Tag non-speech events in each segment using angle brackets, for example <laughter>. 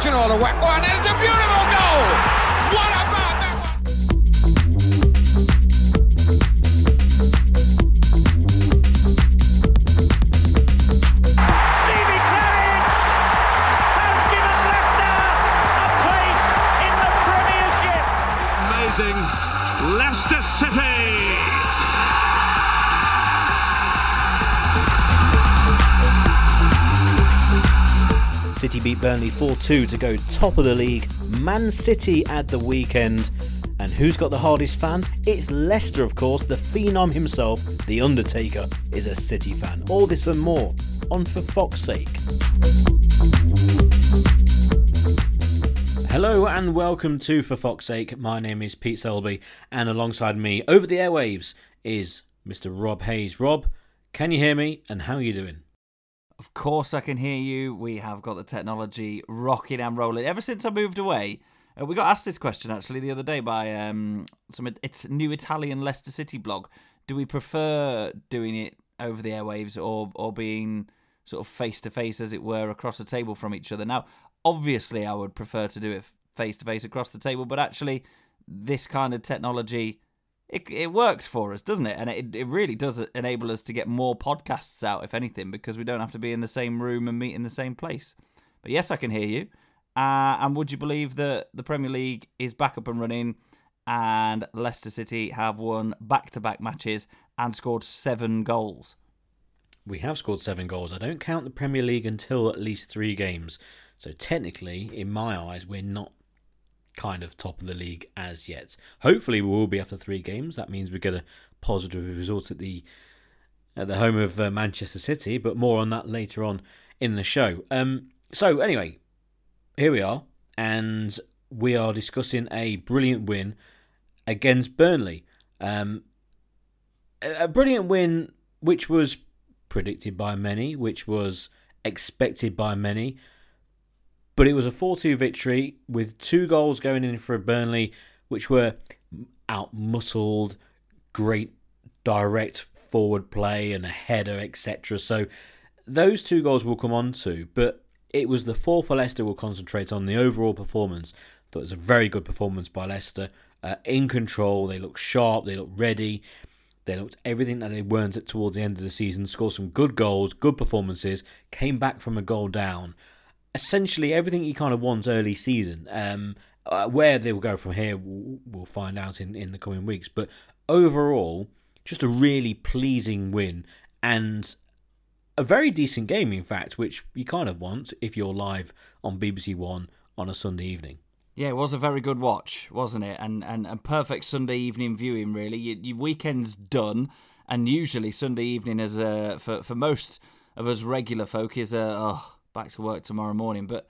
Virgin all the and it's a beautiful Burnley 4 2 to go top of the league. Man City at the weekend. And who's got the hardest fan? It's Leicester, of course. The phenom himself, The Undertaker, is a City fan. All this and more on For Fox's Sake. Hello and welcome to For Fox's Sake. My name is Pete Selby, and alongside me over the airwaves is Mr. Rob Hayes. Rob, can you hear me? And how are you doing? Of course, I can hear you. We have got the technology rocking and rolling. Ever since I moved away, uh, we got asked this question actually the other day by um, some it's new Italian Leicester City blog. Do we prefer doing it over the airwaves or or being sort of face to face, as it were, across the table from each other? Now, obviously, I would prefer to do it face to face across the table, but actually, this kind of technology it, it works for us, doesn't it? And it, it really does enable us to get more podcasts out, if anything, because we don't have to be in the same room and meet in the same place. But yes, I can hear you. Uh, and would you believe that the Premier League is back up and running and Leicester City have won back to back matches and scored seven goals? We have scored seven goals. I don't count the Premier League until at least three games. So technically, in my eyes, we're not kind of top of the league as yet. Hopefully, we will be after three games. That means we get a positive result at the at the home of uh, Manchester City. But more on that later on in the show. Um, so anyway, here we are, and we are discussing a brilliant win against Burnley. Um, a a brilliant win, which was predicted by many, which was expected by many. But it was a 4 2 victory with two goals going in for Burnley, which were out muscled, great direct forward play and a header, etc. So those two goals we'll come on to, but it was the four for Leicester we'll concentrate on the overall performance. Thought it was a very good performance by Leicester. Uh, in control, they looked sharp, they looked ready, they looked everything that they weren't at towards the end of the season. Scored some good goals, good performances, came back from a goal down. Essentially, everything you kind of wants early season. Um, uh, where they will go from here, we'll, we'll find out in, in the coming weeks. But overall, just a really pleasing win and a very decent game, in fact, which you kind of want if you're live on BBC One on a Sunday evening. Yeah, it was a very good watch, wasn't it? And and, and perfect Sunday evening viewing, really. Your, your weekend's done, and usually Sunday evening is a for for most of us regular folk is a oh back to work tomorrow morning. But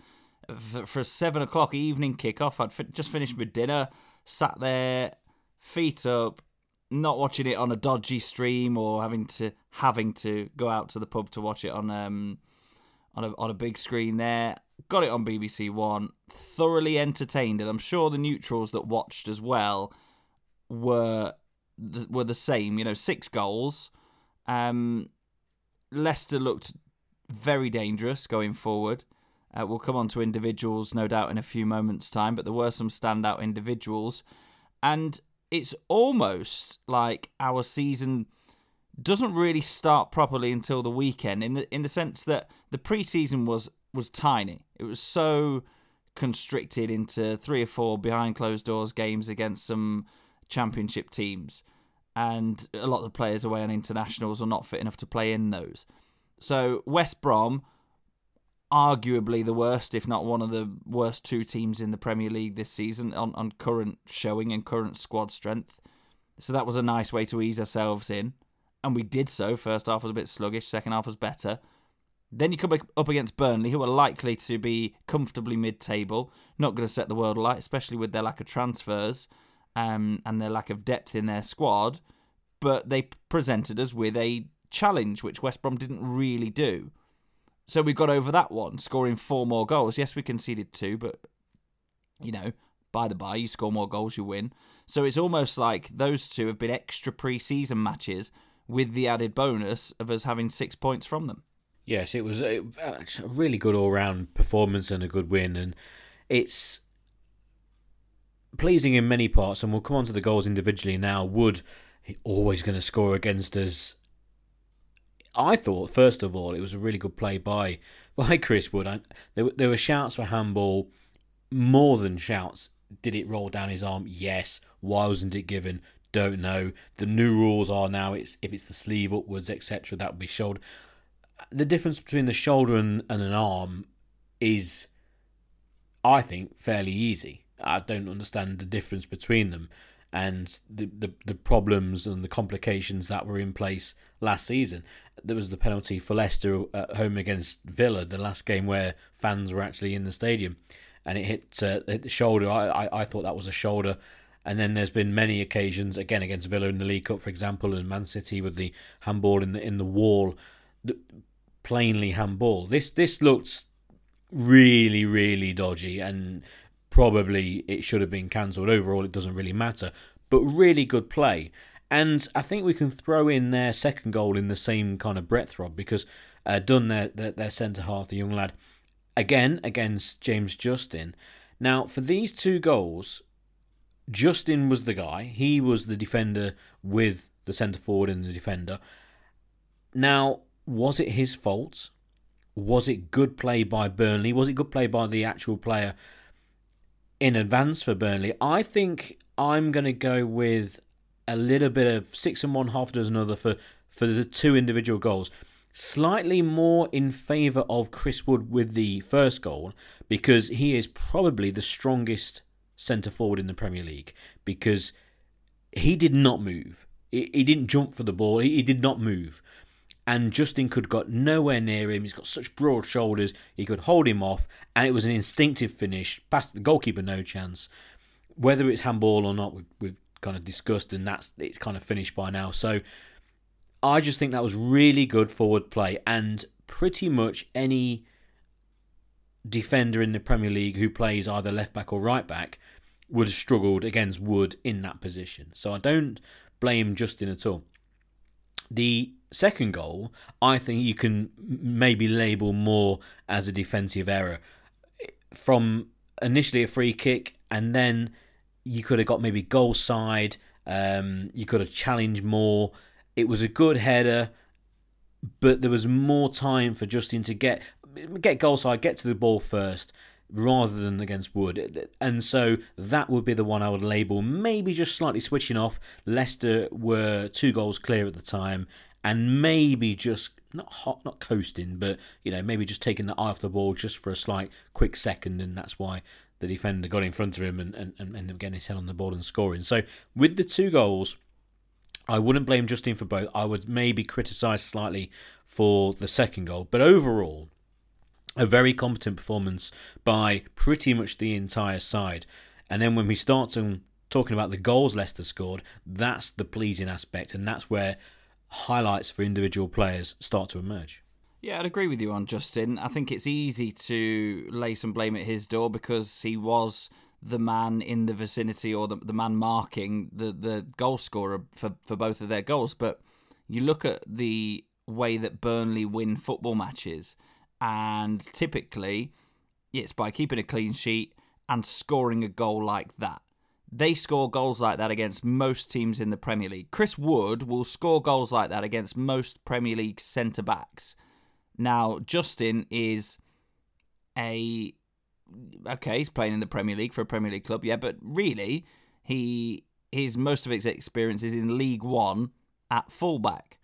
for, a seven o'clock evening kickoff, I'd fi- just finished my dinner, sat there, feet up, not watching it on a dodgy stream or having to having to go out to the pub to watch it on um on a on a big screen there. Got it on BBC One. Thoroughly entertained, and I'm sure the neutrals that watched as well were the, were the same. You know, six goals. Um, Leicester looked very dangerous going forward. Uh, we'll come on to individuals, no doubt, in a few moments' time, but there were some standout individuals. And it's almost like our season doesn't really start properly until the weekend in the in the sense that the preseason was was tiny. It was so constricted into three or four behind closed doors games against some championship teams and a lot of the players away on internationals are not fit enough to play in those. So West Brom arguably the worst, if not one of the worst two teams in the Premier League this season on, on current showing and current squad strength. So that was a nice way to ease ourselves in. And we did so. First half was a bit sluggish, second half was better. Then you come up against Burnley, who are likely to be comfortably mid table, not going to set the world alight, especially with their lack of transfers um, and their lack of depth in their squad. But they presented us with a challenge, which West Brom didn't really do. So we got over that one, scoring four more goals. Yes, we conceded two, but you know, by the by, you score more goals, you win. So it's almost like those two have been extra pre-season matches with the added bonus of us having six points from them. Yes, it was a, really good all round performance and a good win, and it's pleasing in many parts. And we'll come on to the goals individually now. Wood always going to score against us. I thought, first of all, it was a really good play by <laughs> by Chris Wood. I, there, there were shouts for handball, more than shouts. Did it roll down his arm? Yes. Why wasn't it given? Don't know. The new rules are now it's if it's the sleeve upwards, etc. That would be shoulder. The difference between the shoulder and, and an arm is, I think, fairly easy. I don't understand the difference between them and the, the, the problems and the complications that were in place last season. There was the penalty for Leicester at home against Villa, the last game where fans were actually in the stadium, and it hit, uh, hit the shoulder. I, I, I thought that was a shoulder. And then there's been many occasions, again against Villa in the League Cup, for example, and Man City with the handball in the in the wall, plainly handball. This this looked really really dodgy, and probably it should have been cancelled. Overall, it doesn't really matter, but really good play. And I think we can throw in their second goal in the same kind of breadth, Rob, because uh, Dunne, their, their, their centre half, the young lad, again against James Justin. Now, for these two goals, Justin was the guy. He was the defender with the centre forward and the defender. Now, was it his fault? Was it good play by Burnley? Was it good play by the actual player in advance for Burnley. I think I'm going to go with a little bit of six and one, half dozen other for, for the two individual goals. Slightly more in favour of Chris Wood with the first goal because he is probably the strongest centre forward in the Premier League because he did not move. He, didn't jump for the ball. he did not move and Justin could got nowhere near him. He's got such broad shoulders. He could hold him off, and it was an instinctive finish. Past the goalkeeper, no chance. Whether it's handball or not, we've, we've kind of discussed, and that's it's kind of finished by now. So I just think that was really good forward play, and pretty much any defender in the Premier League who plays either left back or right back would have struggled against Wood in that position. So I don't blame Justin at all. The second goal, I think you can maybe label more as a defensive error. From initially a free kick, and then you could have got maybe goal side. Um, you could have challenged more. It was a good header, but there was more time for Justin to get get goal side, get to the ball first, rather than against Wood. And so that would be the one I would label maybe just slightly switching off. Leicester were two goals clear at the time, and maybe just not hot, not coasting, but you know maybe just taking the eye off the ball just for a slight quick second, and that's why the defender got in front of him and, and, and ended up getting his head on the ball and scoring. So with the two goals, I wouldn't blame Justin for both. I would maybe criticise slightly for the second goal, but overall, a very competent performance by pretty much the entire side. And then when we start to talking about the goals Leicester scored, that's the pleasing aspect, and that's where highlights for individual players start to emerge. Yeah, I'd agree with you on Justin. I think it's easy to lay some blame at his door because he was the man in the vicinity or the, the man marking the, the goal scorer for, for both of their goals. But you look at the way that Burnley win football matches, and typically it's by keeping a clean sheet and scoring a goal like that. They score goals like that against most teams in the Premier League. Chris Wood will score goals like that against most Premier League centre backs. Now, Justin is a okay, he's playing in the Premier League for a Premier League club, yeah, but really, he his most of his experience is in League One at fullback.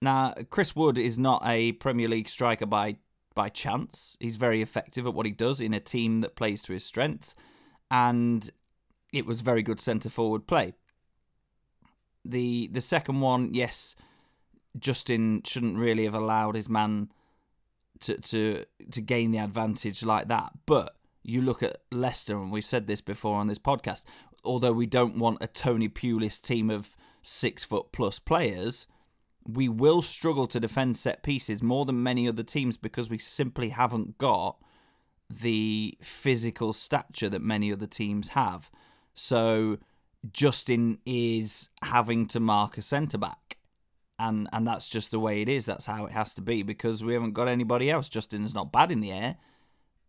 Now, Chris Wood is not a Premier League striker by by chance. He's very effective at what he does in a team that plays to his strengths, and it was very good centre forward play. The the second one, yes, Justin shouldn't really have allowed his man to to to gain the advantage like that. But you look at Leicester, and we've said this before on this podcast. Although we don't want a Tony Pulis team of six foot plus players, we will struggle to defend set pieces more than many other teams because we simply haven't got the physical stature that many other teams have. So Justin is having to mark a centre back. And and that's just the way it is. That's how it has to be because we haven't got anybody else. Justin's not bad in the air,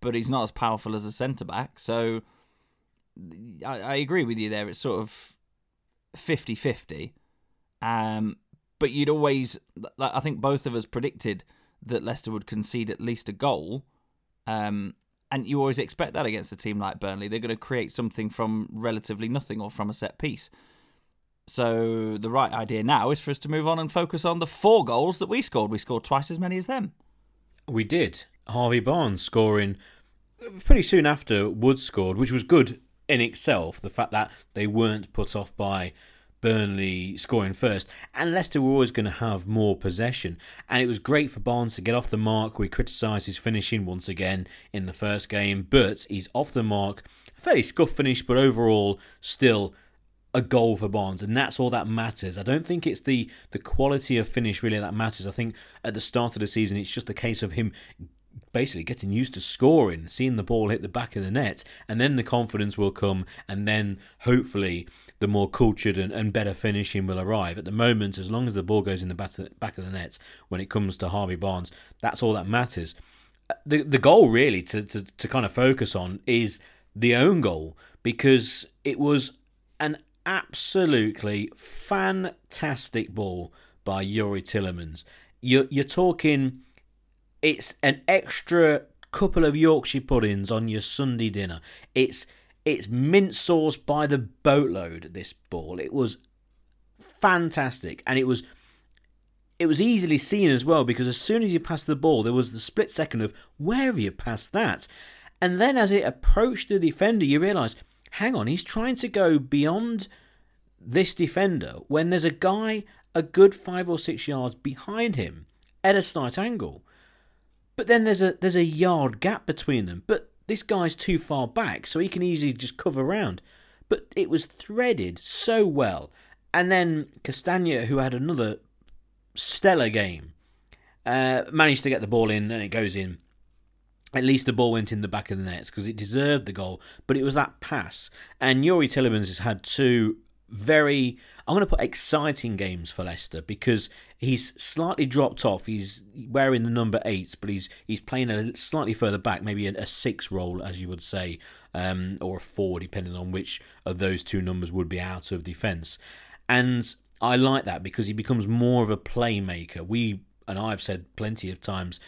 but he's not as powerful as a centre back. So I, I agree with you there. It's sort of 50-50. Um, but you'd always, I think both of us predicted that Leicester would concede at least a goal. Um, and you always expect that against a team like Burnley. They're going to create something from relatively nothing or from a set piece. So the right idea now is for us to move on and focus on the four goals that we scored. We scored twice as many as them. We did. Harvey Barnes scoring pretty soon after Wood scored, which was good in itself. The fact that they weren't put off by Burnley scoring first, and Leicester were always going to have more possession. And it was great for Barnes to get off the mark. We criticised his finishing once again in the first game, but he's off the mark. A fairly scuff finish, but overall still a goal for Barnes, and that's all that matters. I don't think it's the the quality of finish really that matters. I think at the start of the season, it's just a case of him basically getting used to scoring, seeing the ball hit the back of the net, and then the confidence will come, and then hopefully the more cultured and, and better finishing will arrive. At the moment, as long as the ball goes in the back of the net when it comes to Harvey Barnes, that's all that matters. The the goal really to, to, to kind of focus on is the own goal because it was an absolutely fantastic ball by Youri Tielemans. You're, you're talking, it's an extra couple of Yorkshire puddings on your Sunday dinner. It's it's mint sauce by the boatload. This ball, it was fantastic, and it was it was easily seen as well because as soon as you passed the ball, there was the split second of where have you passed that, and then as it approached the defender, you realise hang on, he's trying to go beyond this defender when there's a guy a good five or six yards behind him at a slight angle. But then there's a there's a yard gap between them. But this guy's too far back, so he can easily just cover around. But it was threaded so well. And then Castagne, who had another stellar game, uh, managed to get the ball in and it goes in at least the ball went in the back of the nets because it deserved the goal, but it was that pass. And Youri Tielemans has had two very, I'm going to put exciting games for Leicester because he's slightly dropped off. He's wearing the number eight, but he's he's playing a slightly further back, maybe a, a six role, as you would say, um, or a four, depending on which of those two numbers would be out of defence. And I like that because he becomes more of a playmaker. We and I've said plenty of times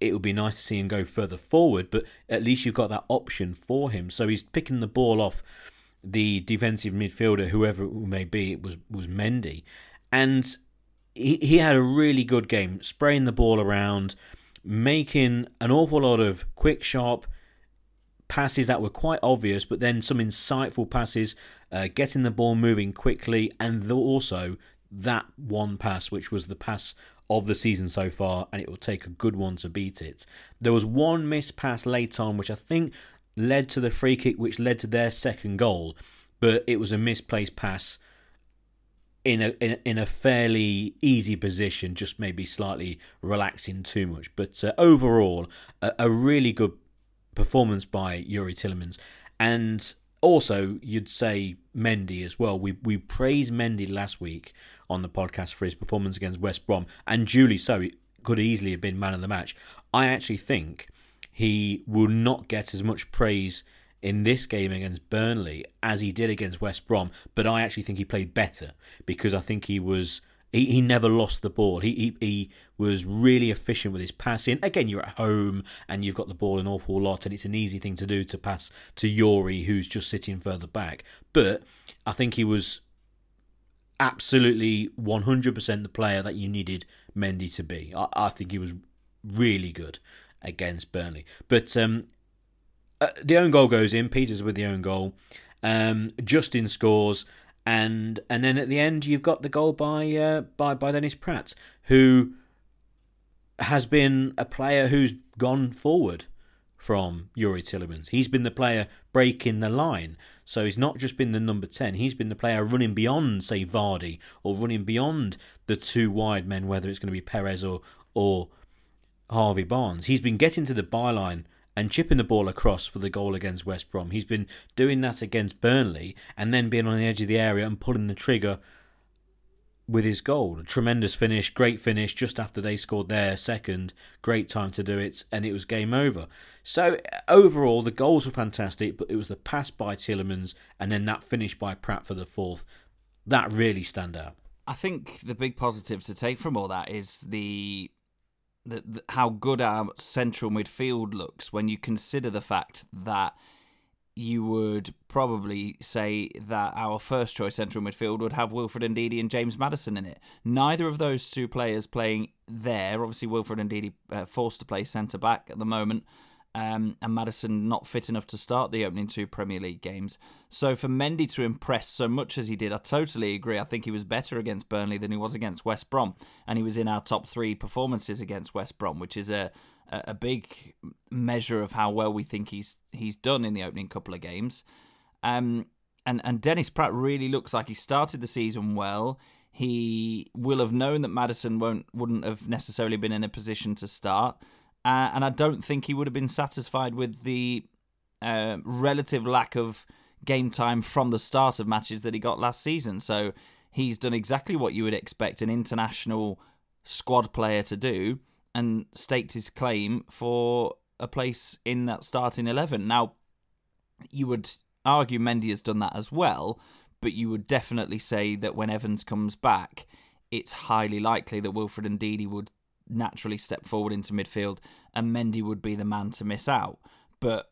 it would be nice to see him go further forward, but at least you've got that option for him. So he's picking the ball off the defensive midfielder, whoever it may be. It was was Mendy, and he he had a really good game, spraying the ball around, making an awful lot of quick, sharp passes that were quite obvious, but then some insightful passes, uh, getting the ball moving quickly, and also that one pass, which was the pass of the season so far, and it will take a good one to beat it. There was one missed pass late on, which I think led to the free kick, which led to their second goal, but it was a misplaced pass in a in, in a fairly easy position, just maybe slightly relaxing too much. But uh, overall, a, a really good performance by Youri Tielemans, and also you'd say Mendy as well. We we praised Mendy last week on the podcast for his performance against West Brom, and duly so. It could easily have been man of the match. I actually think he will not get as much praise in this game against Burnley as he did against West Brom, but I actually think he played better because I think he was he, he never lost the ball. He, he he was really efficient with his passing. Again, you're at home and you've got the ball an awful lot, and it's an easy thing to do to pass to Youri, who's just sitting further back. But I think he was absolutely 100% the player that you needed Mendy to be. I, I think he was really good against Burnley. But um, uh, the own goal goes in. Pieters with the own goal. Um, Justin scores, and and then at the end you've got the goal by uh, by by Dennis Praet, who has been a player who's gone forward from Youri Tielemans. He's been the player breaking the line. So he's not just been the number 10, he's been the player running beyond, say, Vardy, or running beyond the two wide men, whether it's going to be Perez or, or Harvey Barnes. He's been getting to the byline and chipping the ball across for the goal against West Brom. He's been doing that against Burnley and then being on the edge of the area and pulling the trigger with his goal. A tremendous finish, great finish just after they scored their second. Great time to do it, and it was game over. So overall, the goals were fantastic, but it was the pass by Tielemans and then that finish by Praet for the fourth that really stand out. I think the big positive to take from all that is the, the, the how good our central midfield looks when you consider the fact that you would probably say that our first choice central midfield would have Wilfred Ndidi and James Maddison in it. Neither of those two players playing there. Obviously, Wilfred Ndidi uh, forced to play centre back at the moment um, and Maddison not fit enough to start the opening two Premier League games. So for Mendy to impress so much as he did, I totally agree. I think he was better against Burnley than he was against West Brom, and he was in our top three performances against West Brom, which is a a big measure of how well we think he's he's done in the opening couple of games. Um, and and Dennis Praet really looks like he started the season well. He will have known that Maddison won't wouldn't have necessarily been in a position to start. Uh, and I don't think he would have been satisfied with the uh, relative lack of game time from the start of matches that he got last season. So he's done exactly what you would expect an international squad player to do and staked his claim for a place in that starting 11. Now, you would argue Mendy has done that as well, but you would definitely say that when Evans comes back, it's highly likely that Wilfred Ndidi would naturally step forward into midfield, and Mendy would be the man to miss out. But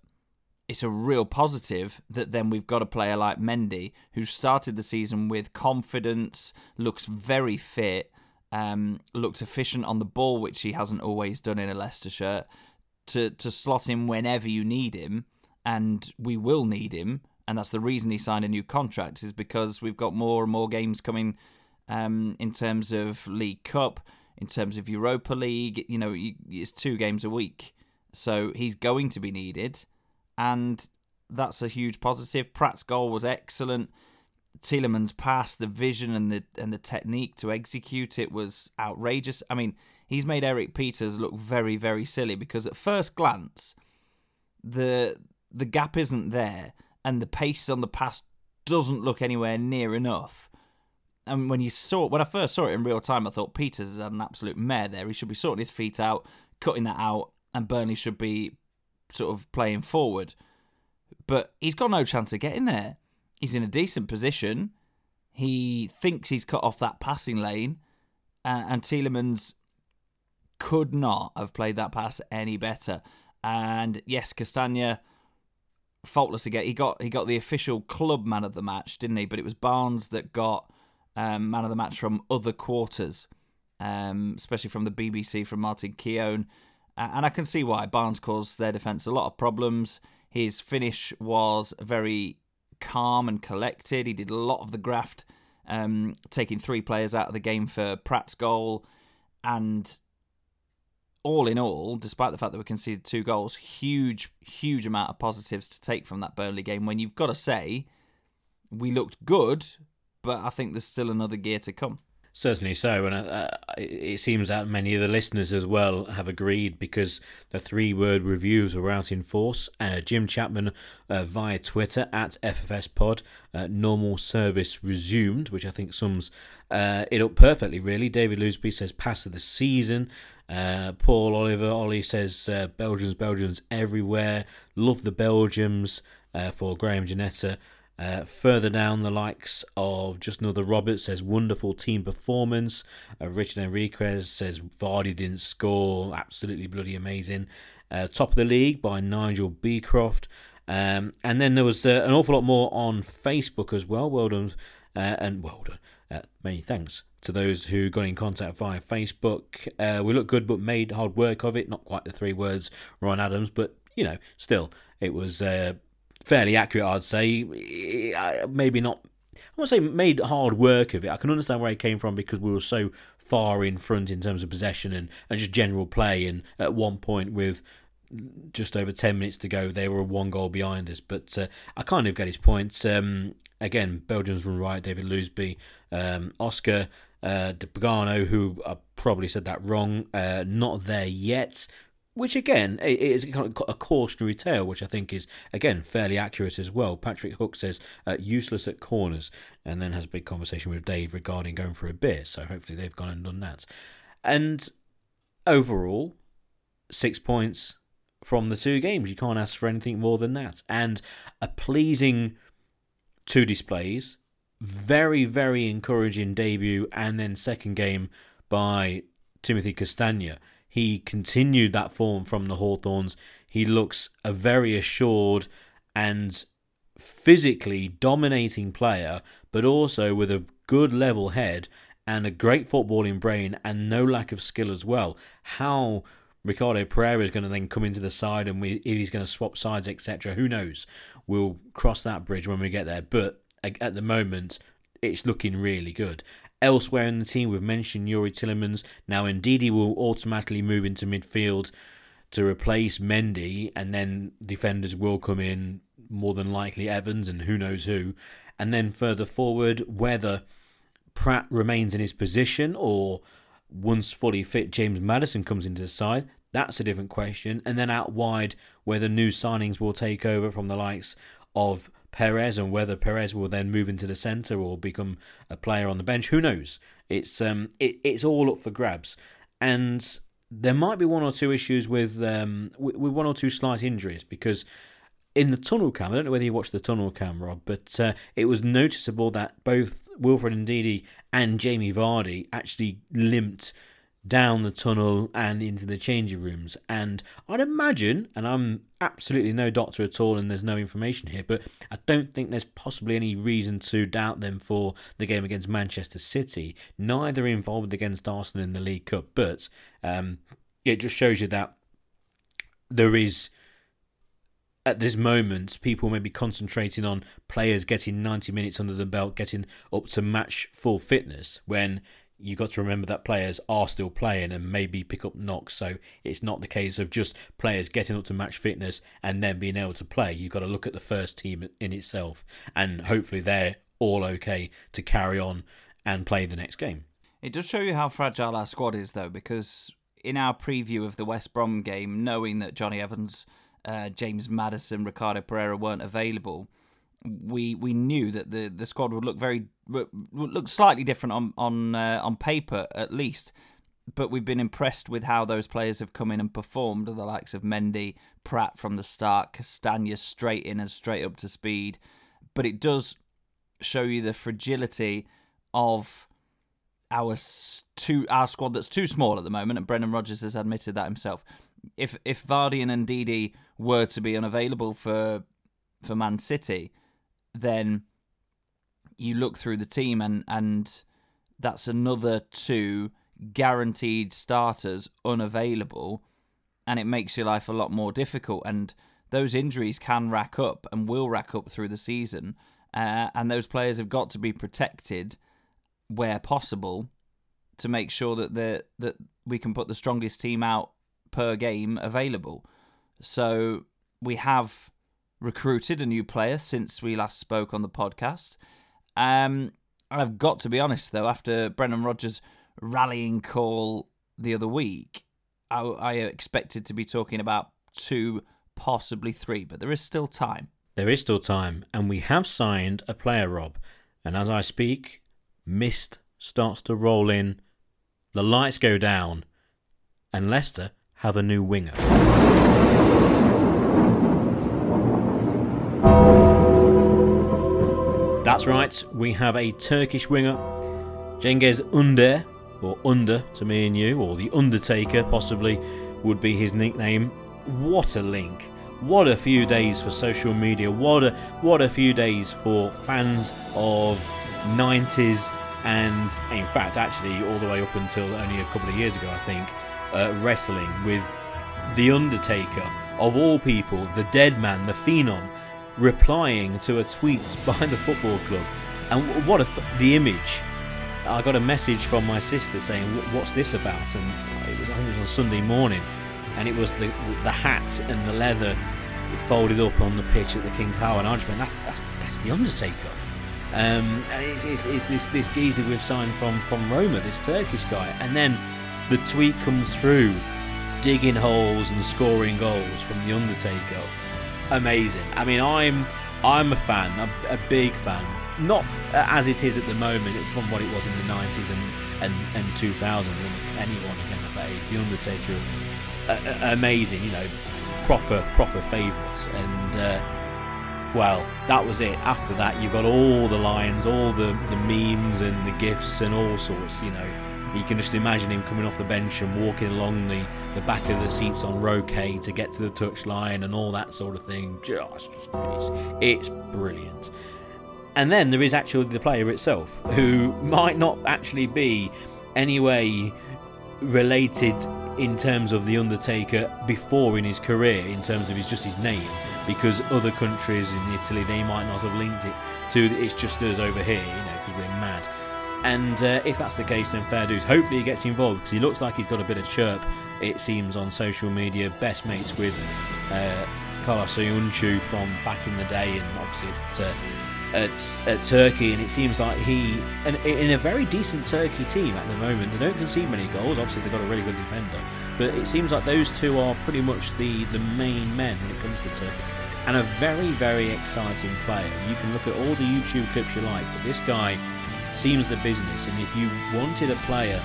it's a real positive that then we've got a player like Mendy who started the season with confidence, looks very fit, um, looks efficient on the ball, which he hasn't always done in a Leicester shirt. To to slot him whenever you need him, and we will need him, and that's the reason he signed a new contract is because we've got more and more games coming um, in terms of League Cup in terms of Europa League. You know, it's two games a week, so he's going to be needed, and that's a huge positive. Praet's goal was excellent. Tielemans' pass, the vision and the and the technique to execute it was outrageous. I mean, he's made Erik Pieters look very very silly because at first glance, the the gap isn't there and the pace on the pass doesn't look anywhere near enough and when you saw when I first saw it in real time, I thought Pieters is an absolute mare there. He should be sorting his feet out, cutting that out, and Burnley should be sort of playing forward. But he's got no chance of getting there. He's in a decent position. He thinks he's cut off that passing lane, uh, and Tielemans could not have played that pass any better. And yes, Castagne faultless again. He got he got the official club man of the match, didn't he? But it was Barnes that got um, man of the match from other quarters, um, especially from the BBC from Martin Keown. Uh, and I can see why. Barnes caused their defence a lot of problems. His finish was very calm and collected. He did a lot of the graft, um, taking three players out of the game for Praet's goal. And all in all, despite the fact that we conceded two goals, huge, huge amount of positives to take from that Burnley game. When you've got to say, we looked good, but I think there's still another gear to come. Certainly so, and uh, it seems that many of the listeners as well have agreed because the three word reviews are out in force. Uh, Jim Chapman uh, via Twitter at FFSPod, uh, normal service resumed, which I think sums uh, it up perfectly, really. David Loosby says pass of the season. Uh, Paul Oliver Ollie says Belgians, Belgians everywhere. Love the Belgians for Graham Janetta. Uh, further down, the likes of Just Another Roberts says wonderful team performance. Uh, Richard Enriquez says Vardy didn't score, absolutely bloody amazing. Uh, top of the league by Nigel Beecroft. Um, and then there was uh, an awful lot more on Facebook as well. Well done, uh, and well done. Uh, many thanks to those who got in contact via Facebook. we look good, but made hard work of it. Not quite the three words Ryan Adams, but you know, still, it was fairly accurate, I'd say. Maybe not. I won't say made hard work of it. I can understand where it came from because we were so far in front in terms of possession and, and just general play. And at one point, with just over 10 minutes to go, they were one goal behind us. But uh, I kind of get his points. Um, again, Belgians run right, David Loosby, um, Oscar uh, De Pagano, who I probably said that wrong, uh, not there yet which again is kind of a cautionary tale, which I think is again fairly accurate as well. Patrick Hook says uh, useless at corners, and then has a big conversation with Dave regarding going for a beer. So hopefully they've gone and done that. And overall, six points from the two games. You can't ask for anything more than that, and a pleasing two displays. Very very encouraging debut, and then second game by Timothy Castagne he continued that form from the Hawthorns. He looks a very assured and physically dominating player, but also with a good level head and a great footballing brain and no lack of skill as well. How Ricardo Pereira is going to then come into the side and we, if he's going to swap sides, etc., who knows? We'll cross that bridge when we get there. But at the moment, it's looking really good. Elsewhere in the team, we've mentioned Youri Tielemans. Now, Ndidi will automatically move into midfield to replace Mendy, and then defenders will come in, more than likely Evans and who knows who. And then further forward, whether Praet remains in his position or once fully fit, James Maddison comes into the side, that's a different question. And then out wide, whether new signings will take over from the likes of Perez and whether Perez will then move into the centre or become a player on the bench. Who knows? It's um, it, it's all up for grabs, and there might be one or two issues with um, with, with one or two slight injuries because in the tunnel cam, I don't know whether you watched the tunnel cam, Rob, but uh, it was noticeable that both Wilfred Ndidi and Jamie Vardy actually limped down the tunnel and into the changing rooms. And I'd imagine, and I'm absolutely no doctor at all, and there's no information here, but I don't think there's possibly any reason to doubt them for the game against Manchester City. Neither involved against Arsenal in the League Cup, but um, it just shows you that there is. At this moment, people may be concentrating on players getting 90 minutes under the belt, getting up to match full fitness, when you've got to remember that players are still playing and maybe pick up knocks. So it's not the case of just players getting up to match fitness and then being able to play. You've got to look at the first team in itself, and hopefully they're all okay to carry on and play the next game. It does show you how fragile our squad is, though, because in our preview of the West Brom game, knowing that Jonny Evans, uh, James Maddison, Ricardo Pereira weren't available, we we knew that the, the squad would look very look slightly different on on uh, on paper at least. But we've been impressed with how those players have come in and performed. The likes of Mendy, Praet from the start, Castagne straight in and straight up to speed. But it does show you the fragility of our two our squad that's too small at the moment, and Brendan Rodgers has admitted that himself. If if Vardy and Ndidi were to be unavailable for for Man City, then you look through the team and and that's another two guaranteed starters unavailable and it makes your life a lot more difficult and those injuries can rack up and will rack up through the season uh, and those players have got to be protected where possible to make sure that the that we can put the strongest team out per game available so we have recruited a new player since we last spoke on the podcast. Um, I've got to be honest though, after Brendan Rodgers' rallying call the other week, I, I expected to be talking about two, possibly three, but there is still time. There is still time, and we have signed a player, Rob. And as I speak, mist starts to roll in, the lights go down, and Leicester have a new winger. That's right, we have a Turkish winger, Cengiz Under, or Under to me and you, or the Undertaker possibly would be his nickname. What a link! What a few days for social media. What a what a few days for fans of 90s and in fact actually all the way up until only a couple of years ago I think uh, wrestling with the Undertaker of all people, the dead man, the phenom replying to a tweet <laughs> by the football club. And what a the image! I got a message from my sister saying, "What's this about?" And it was, I think it was on Sunday morning, and it was the the hat and the leather folded up on the pitch at the King Power, and I just went, "That's that's that's the Undertaker." Um, and it's, it's, it's, this this geezer we've signed from from Roma, this Turkish guy, and then the tweet comes through digging holes and scoring goals from the Undertaker. Amazing. I mean, I'm I'm a fan, a, a big fan. Not as it is at the moment from what it was in the 90s and and, and 2000s and anyone again of that age. The Undertaker, uh, uh, amazing. You know, proper proper favourites and. Uh, well, that was it. After that, you got all the lines, all the, the memes and the gifs and all sorts, you know. You can just imagine him coming off the bench and walking along the, the back of the seats on row K to get to the touchline and all that sort of thing. Just, it's, it's brilliant. And then there is actually the player itself, who might not actually be any way related in terms of the Undertaker before in his career, in terms of his just his name, because other countries in Italy they might not have linked it to. It's just us over here, you know, because we're. And uh, if that's the case, then fair dues. Hopefully he gets involved because he looks like he's got a bit of chirp. It seems on social media, best mates with uh, Caglar from back in the day, and obviously at, uh, at, at Turkey. And it seems like he, and in a very decent Turkey team at the moment, they don't concede many goals. Obviously they've got a really good defender, but it seems like those two are pretty much the the main men when it comes to Turkey. And a very very exciting player. You can look at all the YouTube clips you like, but this guy seems the business. And if you wanted a player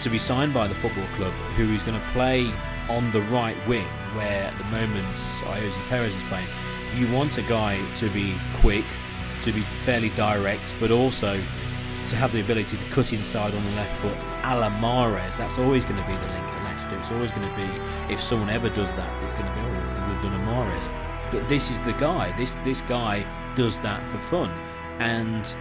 to be signed by the football club who is going to play on the right wing, where at the moment Ayoze Perez is playing, you want a guy to be quick, to be fairly direct, but also to have the ability to cut inside on the left foot a la Mahrez. That's always going to be the link at Leicester. It's always going to be, if someone ever does that, it's going to be, oh, we've done a Mahrez. But this is the guy. This this guy does that for fun. And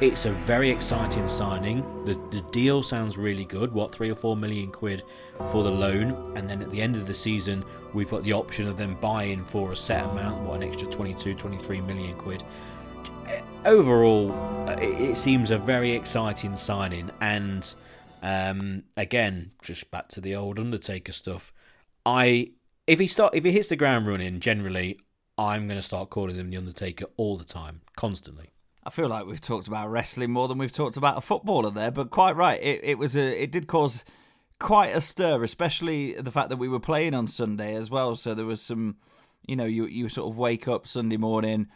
it's a very exciting signing. The, the deal sounds really good. What, three or four million quid for the loan? And then at the end of the season, we've got the option of them buying for a set amount, what, an extra 22, 23 million quid. Overall, uh, it, it seems a very exciting signing. And um, again, just back to the old Undertaker stuff. I if he start if he hits the ground running, generally, I'm going to start calling him the Undertaker all the time, constantly. I feel like we've talked about wrestling more than we've talked about a footballer there, but quite right. It, it was a it did cause quite a stir, especially the fact that we were playing on Sunday as well. So there was some, you know, you you sort of wake up Sunday morning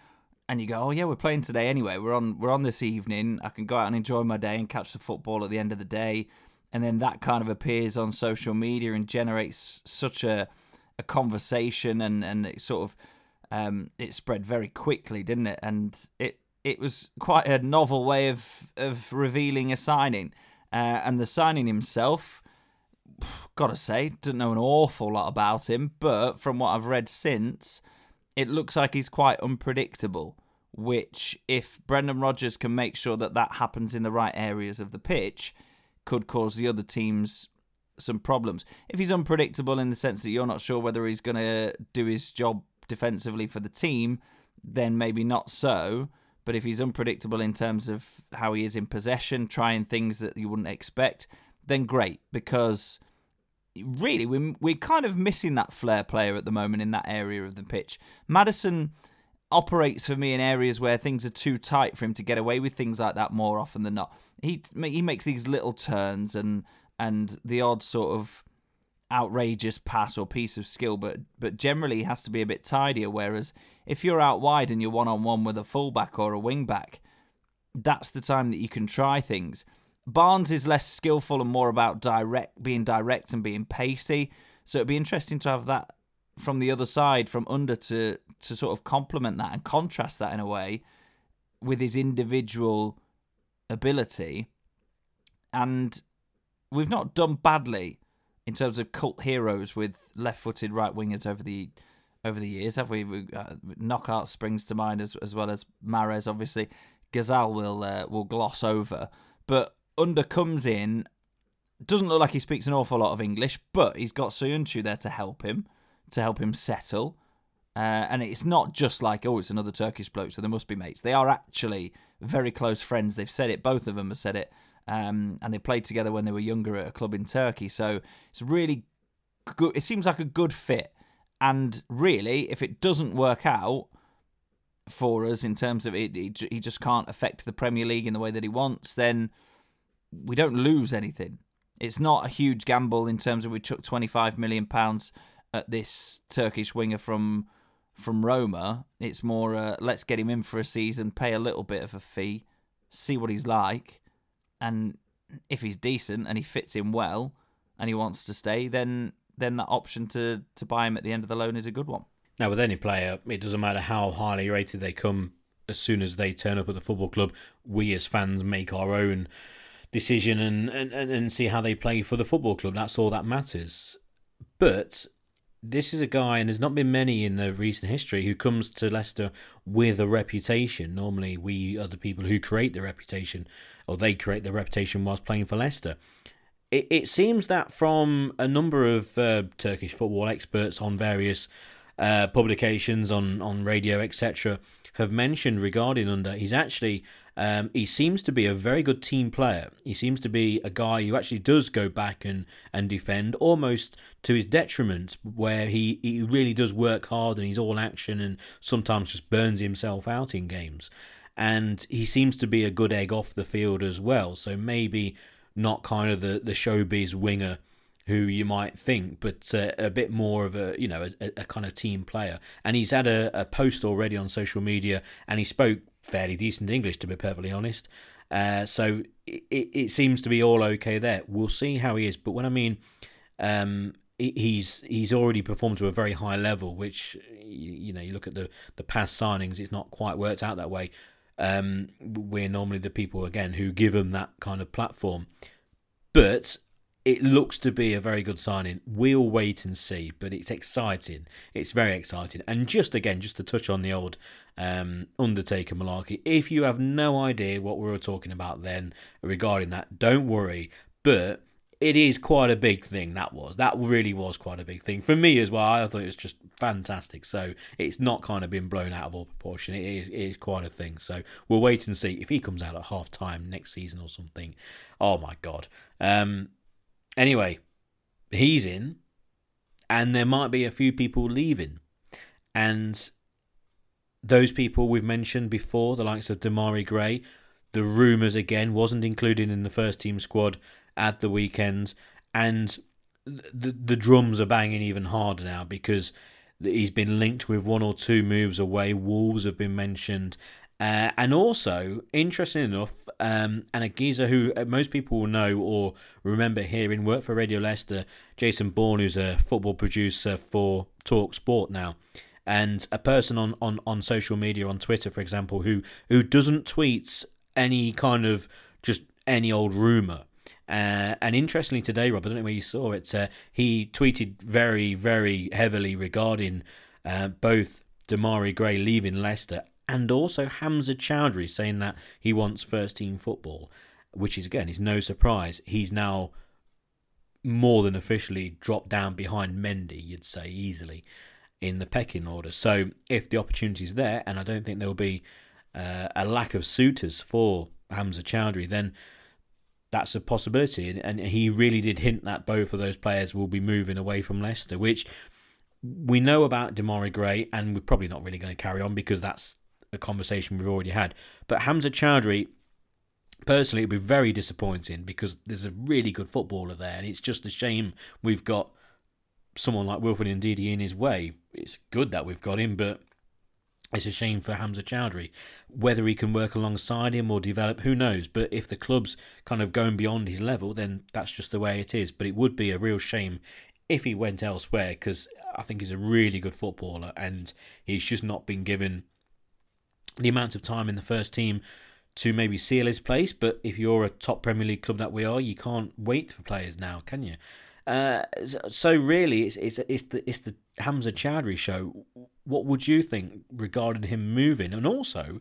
and you go, oh yeah, we're playing today anyway. We're on we're on this evening. I can go out and enjoy my day and catch the football at the end of the day, and then that kind of appears on social media and generates such a a conversation and and it sort of um, it spread very quickly, didn't it? And it it was quite a novel way of of revealing a signing. Uh, and the signing himself, <sighs> gotta say, don't know an awful lot about him, but from what I've read since, it looks like he's quite unpredictable. Which, if Brendan Rodgers can make sure that that happens in the right areas of the pitch, could cause the other teams some problems. If he's unpredictable in the sense that you're not sure whether he's going to do his job defensively for the team, then maybe not so. But if he's unpredictable in terms of how he is in possession, trying things that you wouldn't expect, then great because really we're, we're kind of missing that flair player at the moment in that area of the pitch. Maddison operates for me in areas where things are too tight for him to get away with things like that more often than not. He he makes these little turns and and the odd sort of outrageous pass or piece of skill, but but generally has to be a bit tidier. Whereas if you're out wide and you're one on one with a fullback or a wingback, that's the time that you can try things. Barnes is less skillful and more about direct being direct and being pacey. So it'd be interesting to have that from the other side, from under to to sort of complement that and contrast that in a way with his individual ability. And we've not done badly in terms of cult heroes with left-footed right wingers over the over the years, have we? uh, Knockaert springs to mind as as well as Mahrez. Obviously, Gazal will uh, will gloss over, but Under comes in. Doesn't look like he speaks an awful lot of English, but he's got Soyuncu there to help him, to help him settle. Uh, and it's not just like, oh, it's another Turkish bloke, so they must be mates. They are actually very close friends. They've said it, both of them have said it. Um, and they played together when they were younger at a club in Turkey. So it's really good. It seems like a good fit. And really, if it doesn't work out for us in terms of it, he just can't affect the Premier League in the way that he wants, then we don't lose anything. It's not a huge gamble in terms of we took 25 million pounds at this Turkish winger from from Roma. It's more uh, let's get him in for a season, pay a little bit of a fee, see what he's like, and if he's decent and he fits in well and he wants to stay, then then that option to to buy him at the end of the loan is a good one. Now, with any player, it doesn't matter how highly rated they come. As soon as they turn up at the football club, we as fans make our own decision and, and, and see how they play for the football club. That's all that matters. But this is a guy, and there's not been many in the recent history who comes to Leicester with a reputation. Normally, we are the people who create the reputation, or they create the reputation whilst playing for Leicester. It, it seems that from a number of uh, Turkish football experts on various uh, publications, on, on radio, etc., have mentioned regarding Under, he's actually um, he seems to be a very good team player. He seems to be a guy who actually does go back and, and defend almost to his detriment, where he, he really does work hard and he's all action and sometimes just burns himself out in games. And he seems to be a good egg off the field as well. So maybe not kind of the, the showbiz winger who you might think, but uh, a bit more of a you know a, a, kind of team player. And he's had a, a post already on social media, and he spoke fairly decent English, to be perfectly honest. Uh, so it, it seems to be all okay there. We'll see how he is. But when I mean um, he's he's already performed to a very high level, which you know you look at the the past signings, it's not quite worked out that way. Um, we're normally the people again who give him that kind of platform, but it looks to be a very good signing. We'll wait and see, but it's exciting. It's very exciting. And just again, just to touch on the old um, Undertaker malarkey, if you have no idea what we were talking about then regarding that, don't worry. But it is quite a big thing. That was that really was quite a big thing for me as well. I thought it was just fantastic. So it's not kind of been blown out of all proportion. It is it is quite a thing. So we'll wait and see if he comes out at half time next season or something. Oh my god. Um, Anyway, he's in, and there might be a few people leaving. And those people we've mentioned before, the likes of Demarai Gray, the rumours again wasn't included in the first team squad at the weekend. And the, the drums are banging even harder now because he's been linked with one or two moves away. Wolves have been mentioned, uh, and also, interesting enough, um, and a geezer who uh, most people will know or remember hearing work for Radio Leicester, Jason Bourne, who's a football producer for Talk Sport now, and a person on, on, on social media, on Twitter, for example, who, who doesn't tweet any kind of just any old rumour. Uh, and interestingly, today, Rob, I don't know where you saw it, uh, he tweeted very, very heavily regarding uh, both Demarai Gray leaving Leicester and also Hamza Choudhury saying that he wants first team football, which is again is no surprise. He's now more than officially dropped down behind Mendy, you'd say easily in the pecking order. So if the opportunity is there, and I don't think there will be uh, a lack of suitors for Hamza Choudhury, then that's a possibility. And, and he really did hint that both of those players will be moving away from Leicester, which we know about Demarai Gray, and we're probably not really going to carry on because that's a conversation we've already had. But Hamza Choudhury, personally, it'd be very disappointing because there's a really good footballer there, and it's just a shame we've got someone like Wilfred Ndidi in his way. It's good that we've got him, but it's a shame for Hamza Choudhury. Whether he can work alongside him or develop, who knows? But if the club's kind of going beyond his level, then that's just the way it is. But it would be a real shame if he went elsewhere because I think he's a really good footballer and he's just not been given the amount of time in the first team to maybe seal his place. But if you're a top Premier League club that we are, you can't wait for players now, can you? Uh, so really, it's it's it's the it's the Hamza Choudhury show. What would you think regarding him moving? And also,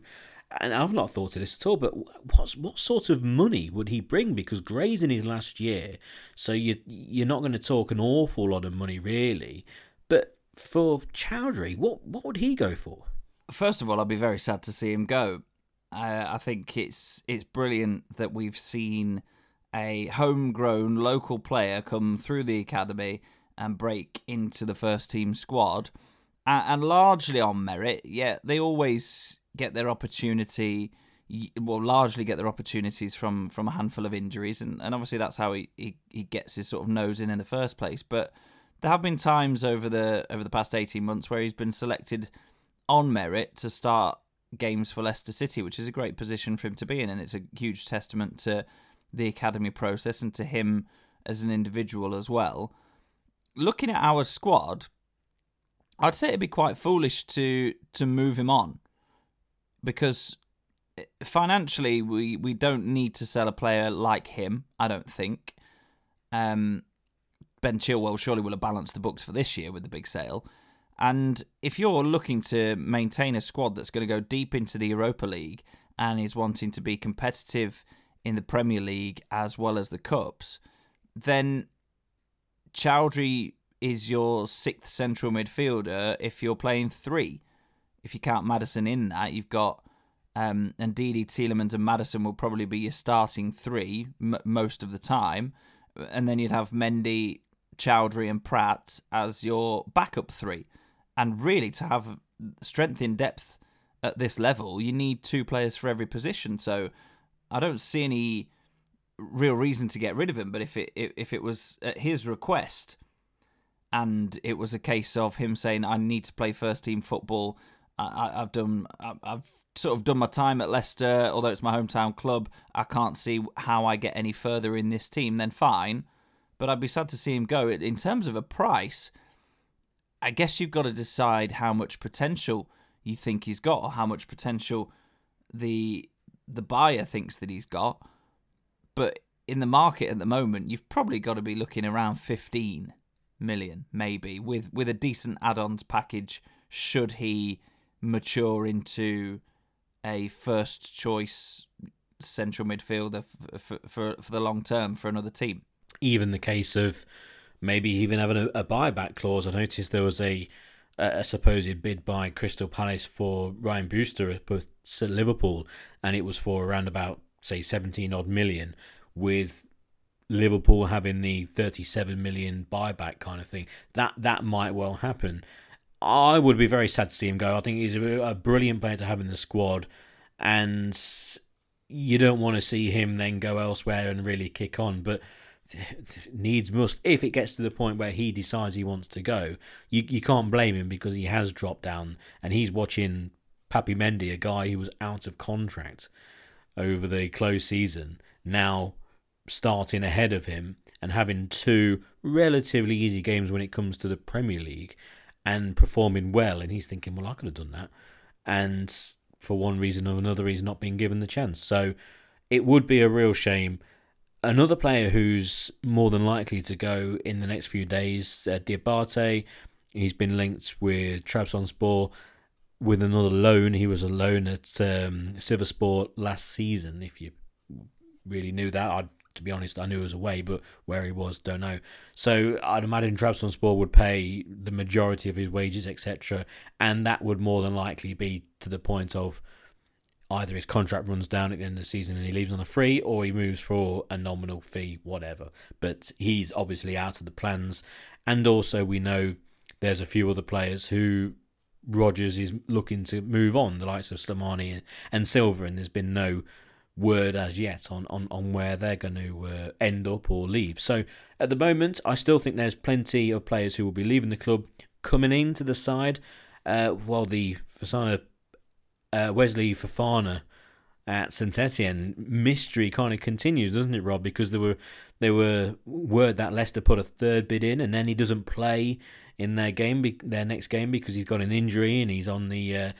and I've not thought of this at all, but what's what sort of money would he bring? Because Gray's in his last year, so you you're not going to talk an awful lot of money really. But for Choudhury, what what would he go for? First of all, I'd be very sad to see him go. Uh, I think it's it's brilliant that we've seen a homegrown local player come through the academy and break into the first team squad, and, and largely on merit. Yeah, they always get their opportunity Well, largely get their opportunities from from a handful of injuries, and, and obviously that's how he, he, he gets his sort of nose in in the first place. But there have been times over the over the past eighteen months where he's been selected on merit to start games for Leicester City, which is a great position for him to be in, and it's a huge testament to the academy process and to him as an individual as well. Looking at our squad, I'd say it'd be quite foolish to to move him on because financially we we don't need to sell a player like him. I don't think. Um, ben Chilwell surely will have balanced the books for this year with the big sale. And if you're looking to maintain a squad that's going to go deep into the Europa League and is wanting to be competitive in the Premier League as well as the Cups, then Choudhury is your sixth central midfielder if you're playing three. If you count Maddison in that, you've got um, and Ndidi, Tielemans, and Maddison will probably be your starting three m- most of the time. And then you'd have Mendy, Choudhury, and Praet as your backup three. And really, to have strength in depth at this level, you need two players for every position. So I don't see any real reason to get rid of him. But if it if it was at his request, and it was a case of him saying, "I need to play first team football," I, have done I've sort of done my time at Leicester, although it's my hometown club. I can't see how I get any further in this team. Then fine, but I'd be sad to see him go. In terms of a price, I guess you've got to decide how much potential you think he's got, or how much potential the the buyer thinks that he's got. But in the market at the moment, you've probably got to be looking around fifteen million, maybe, with with a decent add-ons package. Should he mature into a first choice central midfielder for, for, for the long term for another team. Even the case of maybe even having a, a buyback clause. I noticed there was a a supposed bid by Crystal Palace for Ryan Brewster at Liverpool, and it was for around about say seventeen odd million, with Liverpool having the thirty seven million buyback kind of thing. That that might well happen. I would be very sad to see him go. I think he's a, a brilliant player to have in the squad, and you don't want to see him then go elsewhere and really kick on. But needs must. If it gets to the point where he decides he wants to go, you you can't blame him because he has dropped down and he's watching Papi Mendy, a guy who was out of contract over the close season, now starting ahead of him and having two relatively easy games when it comes to the Premier League and performing well. And he's thinking, well, I could have done that. And for one reason or another, he's not being given the chance. So it would be a real shame. Another player who's more than likely to go in the next few days, uh, Diabate. He's been linked with Trabzonspor with another loan. He was a loan at um, Sivasspor last season. If you really knew that, I'd to be honest, I knew he was away, but where he was, don't know. So I'd imagine Trabzonspor would pay the majority of his wages, etc., and that would more than likely be to the point of either his contract runs down at the end of the season and he leaves on a free, or he moves for a nominal fee, whatever. But he's obviously out of the plans, and also we know there's a few other players who Rodgers is looking to move on, the likes of Slimani and, Silva, and there's been no word as yet on, on, on where they're going to uh, end up or leave. So at the moment, I still think there's plenty of players who will be leaving the club coming into the side. Uh, while the Fofana, uh, Wesley Fofana at Saint Etienne mystery kind of continues, doesn't it, Rob? Because there were there were word that Leicester put a third bid in, and then he doesn't play in their game, their next game, because he's got an injury and he's on the uh,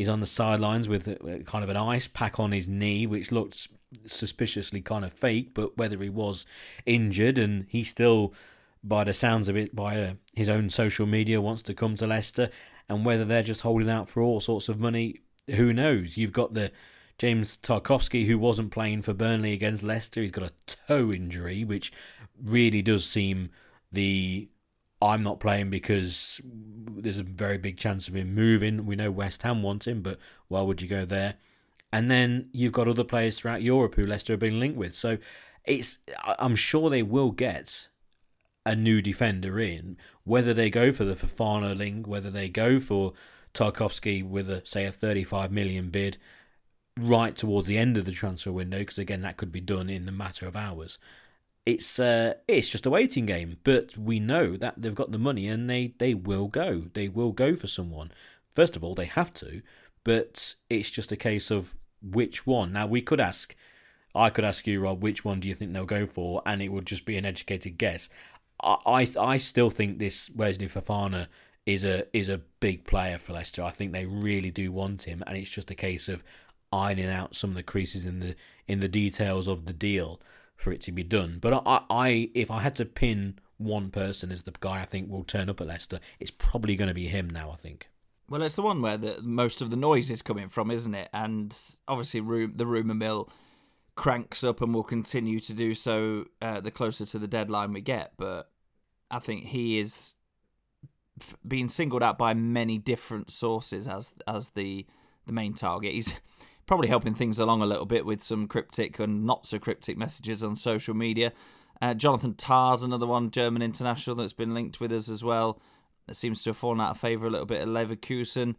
He's on the sidelines with kind of an ice pack on his knee, which looked suspiciously kind of fake. But whether he was injured and he still, by the sounds of it, by uh, his own social media, wants to come to Leicester, and whether they're just holding out for all sorts of money, who knows? You've got the James Tarkowski, who wasn't playing for Burnley against Leicester. He's got a toe injury, which really does seem the I'm not playing because there's a very big chance of him moving. We know West Ham want him, but why would you go there? And then you've got other players throughout Europe who Leicester have been linked with. So it's I'm sure they will get a new defender in. Whether they go for the Fofana link, whether they go for Tarkowski with a say a 35 million bid, right towards the end of the transfer window, because again, that could be done in the matter of hours. It's uh, it's just a waiting game, but we know that they've got the money and they, they will go. They will go for someone. First of all, they have to, but it's just a case of which one. Now we could ask, I could ask you, Rob, which one do you think they'll go for, and it would just be an educated guess. I I, I still think this Wesley Fofana is a is a big player for Leicester. I think they really do want him, and it's just a case of ironing out some of the creases in the in the details of the deal for it to be done. But I, I if I had to pin one person as the guy I think will turn up at Leicester, it's probably going to be him now. I think. Well, it's the one where the, most of the noise is coming from, isn't it? And obviously, room, the rumour mill cranks up and will continue to do so uh, the closer to the deadline we get. But I think he is f- being singled out by many different sources as as the the main target. He's <laughs> probably helping things along a little bit with some cryptic and not so cryptic messages on social media. Uh, Jonathan Tah's another one, German international, that's been linked with us as well that seems to have fallen out of favour a little bit at Leverkusen.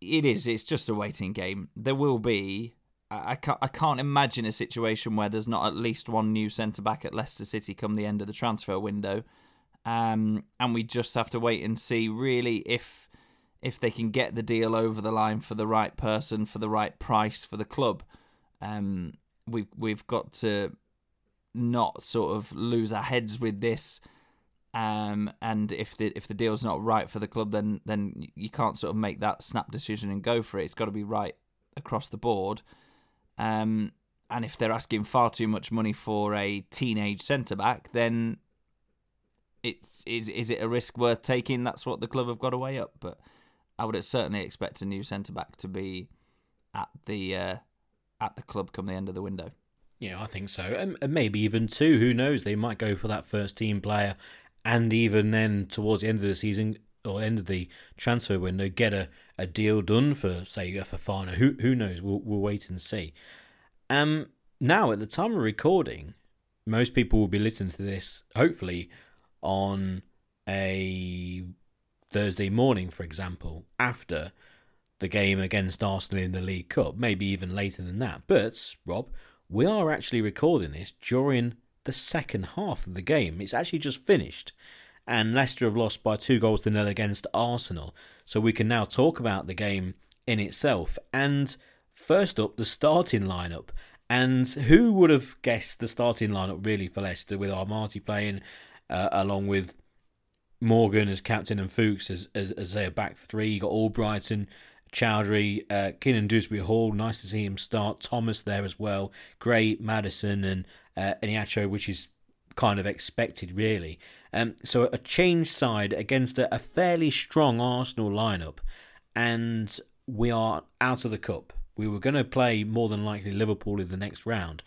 It is. It's just a waiting game. There will be. I can't, I can't imagine a situation where there's not at least one new centre back at Leicester City come the end of the transfer window, um, and we just have to wait and see really if if they can get the deal over the line for the right person for the right price for the club. Um, we've we've got to not sort of lose our heads with this um, and if the if the deal's not right for the club, then then you can't sort of make that snap decision and go for it. It's got to be right across the board. Um, and if they're asking far too much money for a teenage centre back, then it's is is it a risk worth taking? That's what the club have got to weigh up. But I would certainly expect a new centre back to be at the uh, at the club come the end of the window. Yeah, I think so, and, and maybe even two. Who knows? They might go for that first team player and even then towards the end of the season or end of the transfer window, get a, a deal done for say for Fofana. Who who knows? We'll we'll wait and see. Um, now at the time of recording, most people will be listening to this hopefully on a Thursday morning, for example, after the game against Arsenal in the League Cup, maybe even later than that. But Rob, we are actually recording this during the second half of the game. It's actually just finished, and Leicester have lost by two goals to nil against Arsenal. So we can now talk about the game in itself. And first up, the starting lineup. And who would have guessed the starting lineup really for Leicester with Amartey playing uh, along with Morgan as captain and Fuchs as, as, as a back three? You got Albrighton, Choudhury, uh, Kiernan Dewsbury Hall. Nice to see him start. Thomas there as well. Gray, Maddison, and uh, Iheanacho, which is kind of expected, really. Um, so a change side against a, a fairly strong Arsenal lineup, and we are out of the cup. We were going to play more than likely Liverpool in the next round.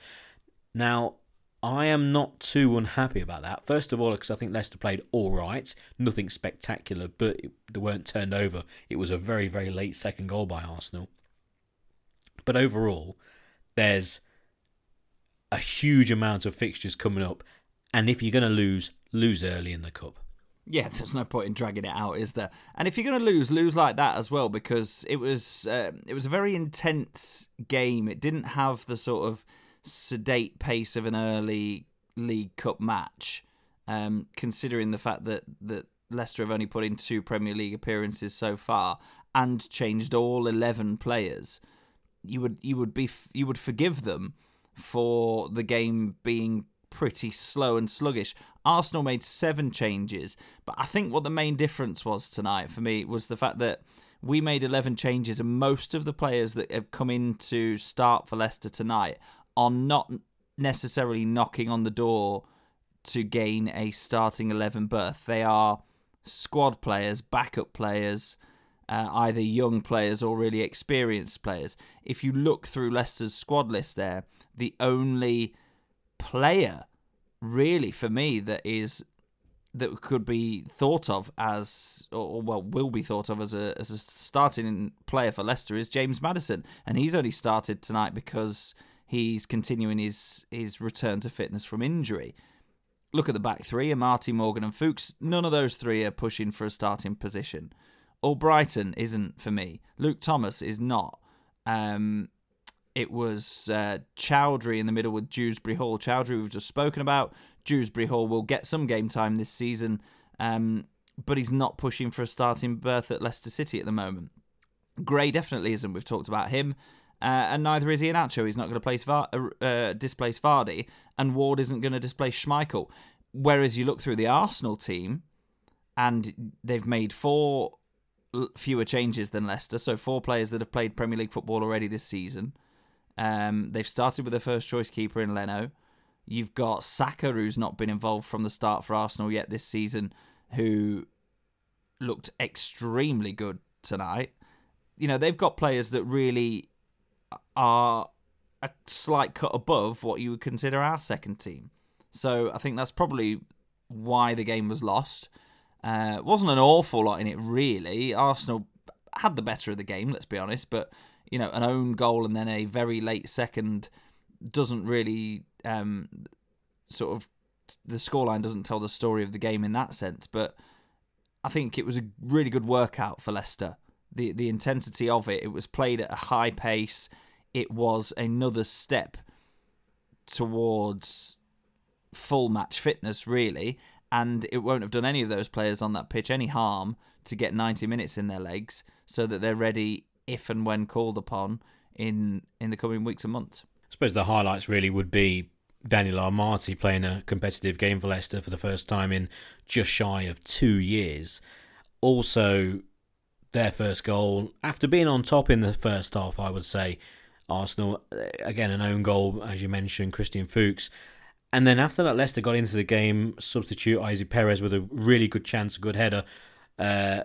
Now, I am not too unhappy about that. First of all, because I think Leicester played all right, nothing spectacular, but it, they weren't turned over. It was a very, very late second goal by Arsenal. But overall, there's a huge amount of fixtures coming up, and if you're going to lose, lose early in the cup. Yeah, <laughs> there's no point in dragging it out, is there? And if you're going to lose, lose like that as well, because it was uh, it was a very intense game. It didn't have the sort of sedate pace of an early League Cup match, um, considering the fact that that Leicester have only put in two Premier League appearances so far and changed all eleven players. You would you would be you would forgive them for the game being pretty slow and sluggish. Arsenal made seven changes, but I think what the main difference was tonight for me was the fact that we made 11 changes, and most of the players that have come in to start for Leicester tonight are not necessarily knocking on the door to gain a starting 11 berth. They are squad players, backup players, uh, either young players or really experienced players. If you look through Leicester's squad list there, the only player really for me that is that could be thought of as or well will be thought of as a as a starting player for Leicester is James Maddison, and he's only started tonight because he's continuing his his return to fitness from injury. Look at the back three, Amartey, Morgan and Fuchs. None of those three are pushing for a starting position. Albrighton isn't for me. Luke Thomas is not. Um, it was uh, Choudhury in the middle with Dewsbury Hall. Choudhury we've just spoken about. Dewsbury Hall will get some game time this season, um, but he's not pushing for a starting berth at Leicester City at the moment. Gray definitely isn't. We've talked about him. Uh, and neither is Iheanacho. He's not going to Va- uh, displace Vardy, and Ward isn't going to displace Schmeichel. Whereas you look through the Arsenal team, and they've made four fewer changes than Leicester, so four players that have played Premier League football already this season. Um, they've started with their first choice keeper in Leno. You've got Saka, who's not been involved from the start for Arsenal yet this season, who looked extremely good tonight. You know, they've got players that really are a slight cut above what you would consider our second team. So I think that's probably why the game was lost. Uh, wasn't an awful lot in it, really. Arsenal had the better of the game, let's be honest, but you know, an own goal and then a very late second doesn't really um, sort of the scoreline doesn't tell the story of the game in that sense. But I think it was a really good workout for Leicester. The the intensity of it, it was played at a high pace. It was another step towards full match fitness, really, and it won't have done any of those players on that pitch any harm to get 90 minutes in their legs so that they're ready if and when called upon in in the coming weeks and months. I suppose the highlights really would be Daniel Amartey playing a competitive game for Leicester for the first time in just shy of two years. Also, their first goal after being on top in the first half, I would say. Arsenal again an own goal as you mentioned, Christian Fuchs. And then after that, Leicester got into the game. Substitute Ayoze Perez with a really good chance, a good header, uh,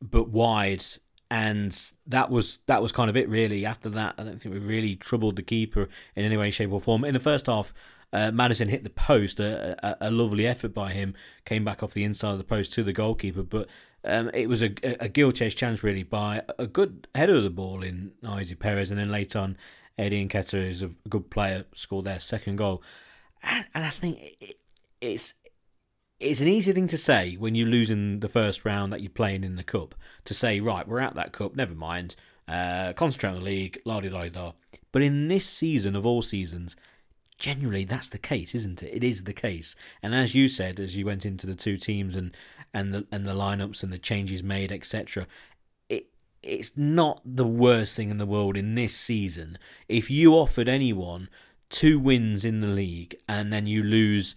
but wide and that was that was kind of it really. After that, I don't think we really troubled the keeper in any way, shape, or form. In the first half, uh, Maddison hit the post, a, a, a, lovely effort by him, came back off the inside of the post to the goalkeeper, but um, it was a, a gill chase chance really by a good header of the ball in Ayoze Perez, and then later on, Eddie Nketiah is a good player, scored their second goal, and, and I think it, it's it's an easy thing to say when you lose in the first round that you're playing in the cup to say right we're out that cup never mind uh, concentrate on the league la di da da. But in this season of all seasons generally that's the case isn't it? It is the case. And as you said as you went into the two teams and and the and the lineups and the changes made etc it it's not the worst thing in the world in this season if you offered anyone two wins in the league and then you lose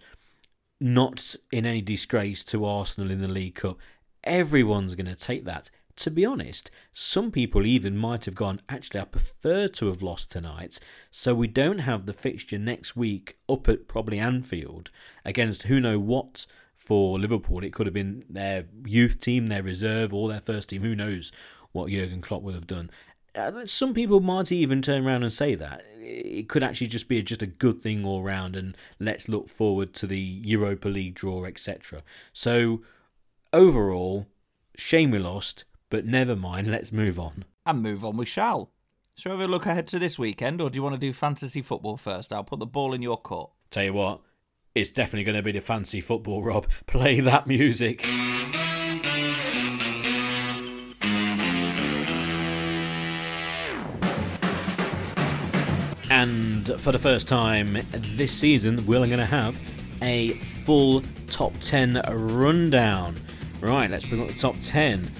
not in any disgrace to Arsenal in the League Cup. Everyone's going to take that. To be honest, some people even might have gone, actually, I prefer to have lost tonight, so we don't have the fixture next week up at probably Anfield against who know what for Liverpool. It could have been their youth team, their reserve, or their first team. Who knows what Jurgen Klopp would have done. Uh, some people might even turn around and say that it could actually just be just a good thing all round, and let's look forward to the Europa League draw, etc. So overall, shame we lost, but never mind. Let's move on. And move on we shall. Shall we have a look ahead to this weekend, or do you want to do fantasy football first? I'll put the ball in your court. Tell you what, it's definitely going to be the fancy football, Rob. <laughs> Play that music. And for the first time this season, we're going to have a full top 10 rundown. Right, let's bring up the top 10.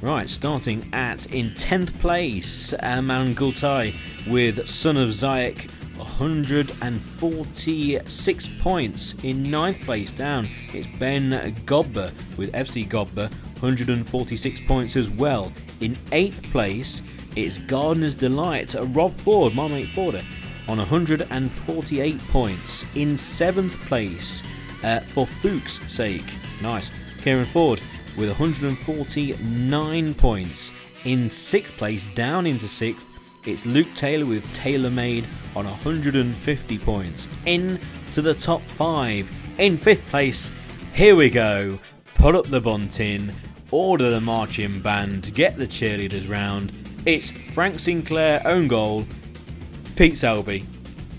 Right, starting at in 10th place, Aman Gultai with Son of Zayek 146 points. In ninth place down, it's Ben Gobber with FC Gobber 146 points as well. In 8th place, it's Gardener's Delight, Rob Ford, my mate Forder, on 148 points. In seventh place, uh, for Fuchs' sake, nice, Kieran Ford with 149 points. In sixth place, down into sixth, it's Luke Taylor with TaylorMade on 150 points. In to the top five. In fifth place, here we go. Put up the bunting, order the marching band, get the cheerleaders round. It's Frank Sinclair own goal Pete Selby.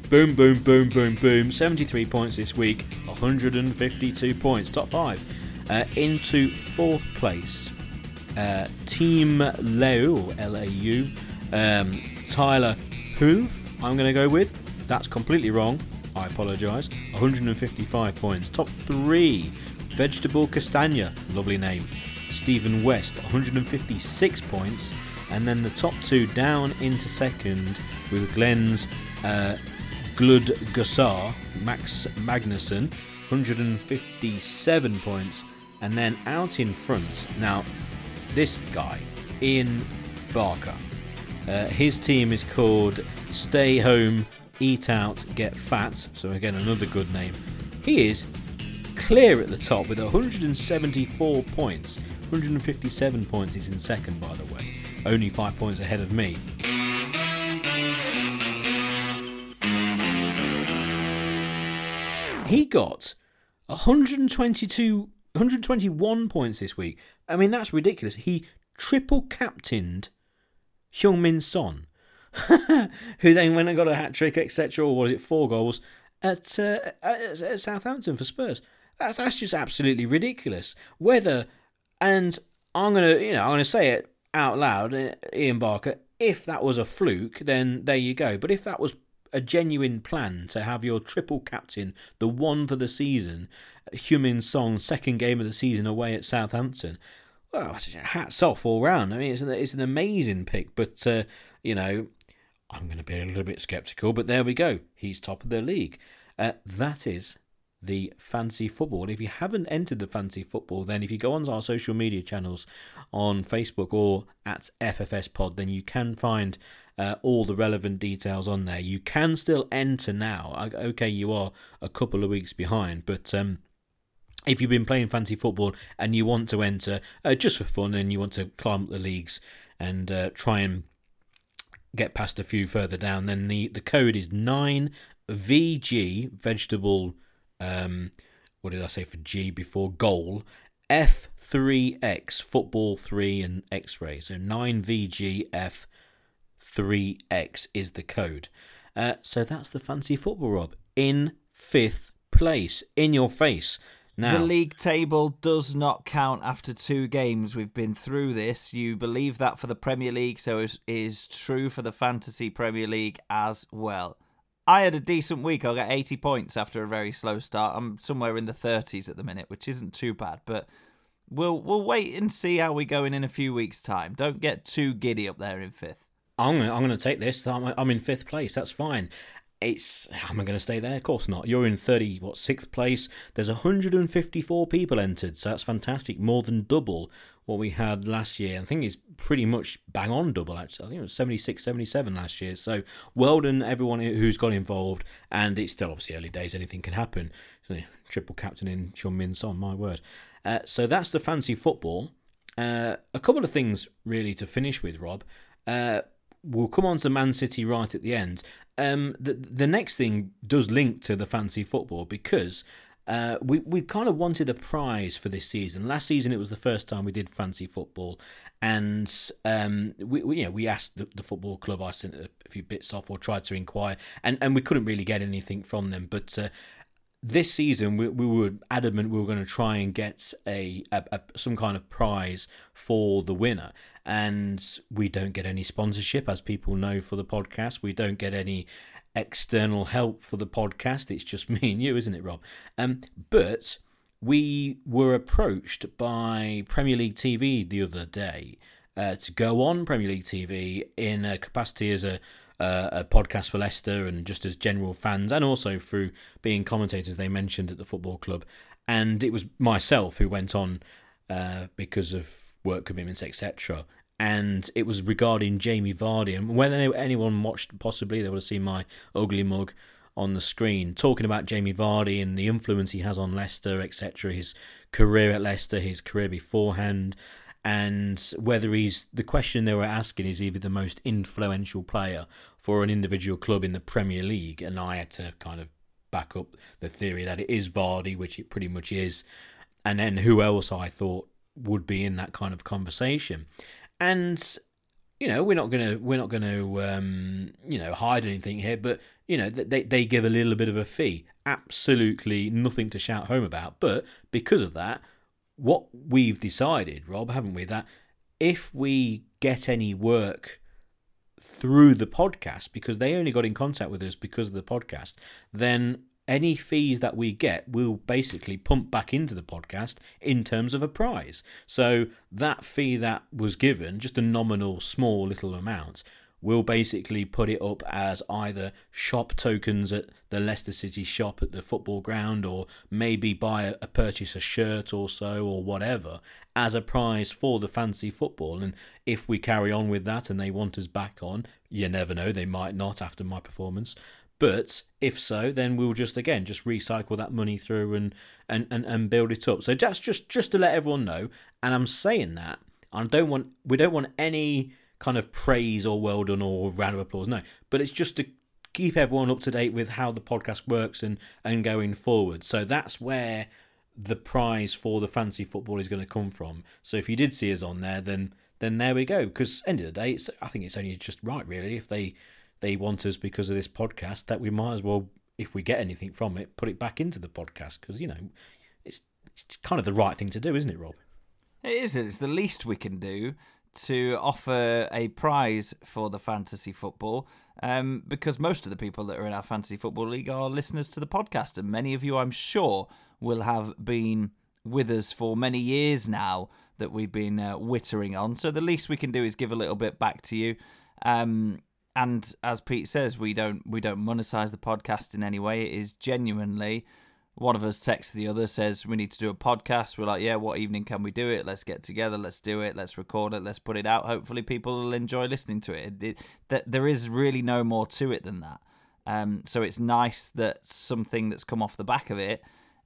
Boom, boom, boom, boom, boom. 73 points this week, 152 points. Top five. Uh, into fourth place, uh, Team Lau, L A U, um, Tyler Huth I'm going to go with. That's completely wrong. I apologise. 155 points. Top three, Vegetable Castagne, lovely name. Stephen West, 156 points. And then the top two down into second with Glenn's uh, Glud Gussar, Max Magnuson, 157 points. And then out in front, now this guy, Ian Barker. Uh, his team is called Stay Home, Eat Out, Get Fat. So, again, another good name. He is clear at the top with 174 points. 157 points. He's in second, by the way. Only five points ahead of me. He got 122, 121 points this week. I mean, that's ridiculous. He triple captained Heung-min Son, <laughs> who then went and got a hat trick, etc., or was it four goals at, uh, at, Southampton for Spurs? That's, just absolutely ridiculous. Whether, and I'm gonna, you know, I'm gonna say it out loud, uh, Ian Barker. If that was a fluke, then there you go. But if that was a genuine plan to have your triple captain, the one for the season, Heung-min Son, second game of the season away at Southampton, well, hats off all round. I mean, it's an, it's an amazing pick, but, uh, you know, I'm going to be a little bit sceptical, but there we go. He's top of the league. Uh, that is the fancy football. If you haven't entered the fancy football, then if you go onto our social media channels on Facebook or at FFS Pod, then you can find uh, all the relevant details on there. You can still enter now. Okay, you are a couple of weeks behind, but um, if you've been playing fancy football and you want to enter uh, just for fun and you want to climb up the leagues and uh, try and get past a few further down, then the, the code is 9VG, vegetable, um, what did I say for G before? Goal, F3X, football 3 and X ray. So 9VGF 3X is the code. Uh, so that's the fancy football, Rob. In fifth place, in your face. Now, the league table does not count after two games. We've been through this. You believe that for the Premier League, so it is true for the Fantasy Premier League as well. I had a decent week. I got 80 points after a very slow start. I'm somewhere in the 30s at the minute, which isn't too bad, but we'll we'll wait and see how we're going in a few weeks' time. Don't get too giddy up there in fifth. I'm gonna, I'm going to take this. I'm, I'm in fifth place. That's fine. It's am I going to stay there? Of course not. You're in thirty what sixth place. There's 154 people entered, so that's fantastic. More than double what we had last year. I think it's pretty much bang on double actually. I think it was 76, 77 last year. So well done everyone who's got involved. And it's still obviously early days. Anything can happen. triple captain in Heung-min Son. My word. Uh, so that's the fancy football. Uh, a couple of things really to finish with, Rob. Uh, we'll come on to Man City right at the end. Um, the the next thing does link to the fancy football because uh, we we kind of wanted a prize for this season. Last season it was the first time we did fancy football, and um, we, we you know we asked the, the football club. I sent a few bits off or tried to inquire, and, and we couldn't really get anything from them. But uh, this season we, we were adamant we were going to try and get a, a, a, some kind of prize for the winner. And we don't get any sponsorship as people know for the podcast. We don't get any external help for the podcast. It's just <laughs> me and you isn't it rob? Um but we were approached by premier league tv the other day uh, to go on premier league tv in a capacity as a uh, a podcast for Leicester and just as general fans, and also through being commentators they mentioned at the football club. And it was myself who went on uh, because of work commitments, etc. And it was regarding Jamie Vardy. And when anyone watched, possibly they would have seen my ugly mug on the screen talking about Jamie Vardy and the influence he has on Leicester, etc. His career at Leicester, his career beforehand, and whether he's the question they were asking is either the most influential player for an individual club in the Premier League, and I had to kind of back up the theory that it is Vardy, which it pretty much is, and then who else I thought would be in that kind of conversation, and you know we're not gonna we're not gonna um, you know hide anything here, but you know they they give a little bit of a fee, absolutely nothing to shout home about, but because of that what we've decided, Rob, haven't we, that if we get any work through the podcast because they only got in contact with us because of the podcast, then any fees that we get will basically pump back into the podcast in terms of a prize. So that fee that was given, just a nominal small little amount, will basically put it up as either shop tokens at the Leicester City shop at the football ground or maybe buy a, a purchase a shirt or so or whatever as a prize for the fancy football and if we carry on with that and they want us back on you never know they might not after my performance but if so, then we'll just again just recycle that money through and and, and, and build it up. So that's just just to let everyone know. And I'm saying that I don't want we don't want any kind of praise or well done or round of applause. No, but it's just to keep everyone up to date with how the podcast works and and going forward. So that's where the prize for the fancy football is going to come from. So if you did see us on there, then then there we go. Because end of the day, it's I think it's only just right really if they they want us because of this podcast that we might as well if we get anything from it put it back into the podcast because you know it's, it's kind of the right thing to do isn't it rob it is it's the least we can do to offer a prize for the fantasy football um, because most of the people that are in our fantasy football league are listeners to the podcast and many of you i'm sure will have been with us for many years now that we've been uh, wittering on so the least we can do is give a little bit back to you um, and as Pete says, we don't we don't monetize the podcast in any way. It is genuinely one of us texts the other says we need to do a podcast. We're like, yeah, what evening can we do it? Let's get together. Let's do it. Let's record it. Let's put it out. Hopefully, people will enjoy listening to it. it, it there is really no more to it than that. Um, so it's nice that something that's come off the back of it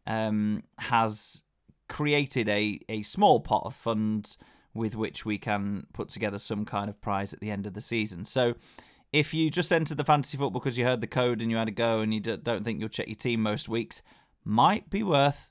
um, has created a, a small pot of funds with which we can put together some kind of prize at the end of the season. So if you just entered the fantasy football because you heard the code and you had a go and you don't think you'll check your team most weeks, might be worth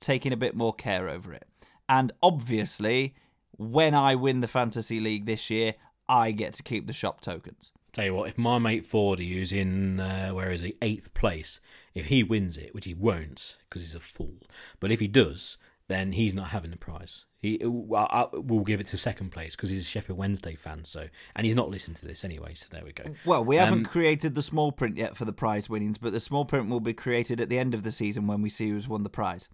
taking a bit more care over it. And obviously, when I win the fantasy league this year, I get to keep the shop tokens. Tell you what, if my mate Fordy, who's in uh, where is he, eighth place, if he wins it, which he won't because he's a fool, but if he does, then he's not having the prize. He I, will give it to second place because he's a Sheffield Wednesday fan. So and he's not listened to this anyway. So there we go. Well, we haven't um, created the small print yet for the prize winnings, but the small print will be created at the end of the season when we see who's won the prize.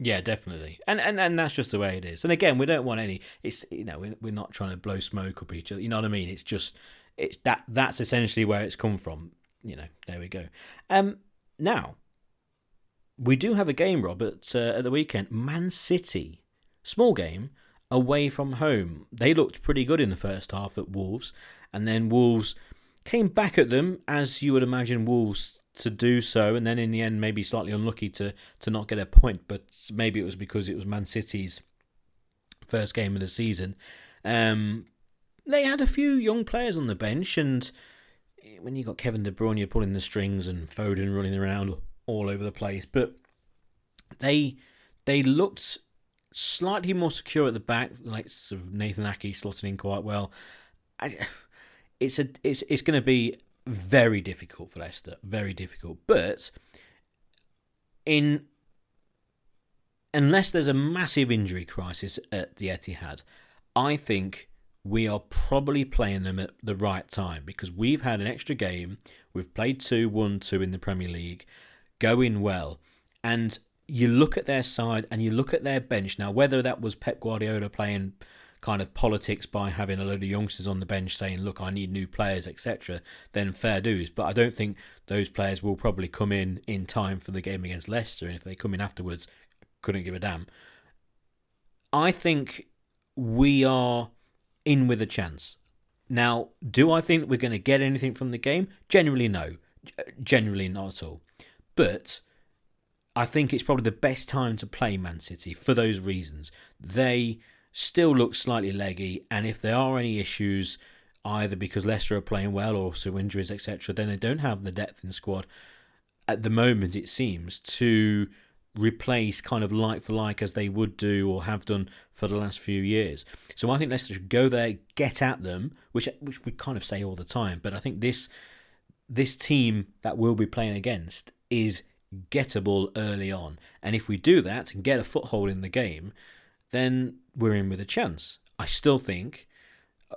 Yeah, definitely, and and and that's just the way it is. And again, we don't want any. It's you know we're, we're not trying to blow smoke up each other. You know what I mean? It's just it's that that's essentially where it's come from. You know, there we go. Um, now we do have a game, Robert, uh, at the weekend. Man City, small game, away from home. They looked pretty good in the first half at Wolves, and then Wolves came back at them, as you would imagine Wolves to do so, and then in the end, maybe slightly unlucky to, to not get a point, but maybe it was because it was Man City's first game of the season. Um, they had a few young players on the bench, and when you got Kevin De Bruyne pulling the strings and Foden running around all over the place, but they they looked slightly more secure at the back, like sort of Nathan Ake slotting in quite well. I, it's a it's it's going to be very difficult for Leicester, very difficult. But in unless there's a massive injury crisis at the Etihad, I think we are probably playing them at the right time because we've had an extra game. We've played 2 1 2 in the Premier League going well. And you look at their side and you look at their bench now, whether that was Pep Guardiola playing kind of politics by having a load of youngsters on the bench saying, "Look, I need new players," etc., then fair dues. But I don't think those players will probably come in in time for the game against Leicester, and if they come in afterwards, couldn't give a damn. I think we are in with a chance. Now, do I think we're going to get anything from the game? Generally, no. Generally, not at all. But I think it's probably the best time to play Man City for those reasons. They still look slightly leggy, and if there are any issues, either because Leicester are playing well or through injuries, etc., then they don't have the depth in the squad at the moment, it seems, to replace kind of like for like as they would do or have done for the last few years. So I think Leicester should go there, get at them, which which we kind of say all the time, but I think this this team that we'll be playing against is gettable early on. And if we do that and get a foothold in the game, then we're in with a chance. I still think uh,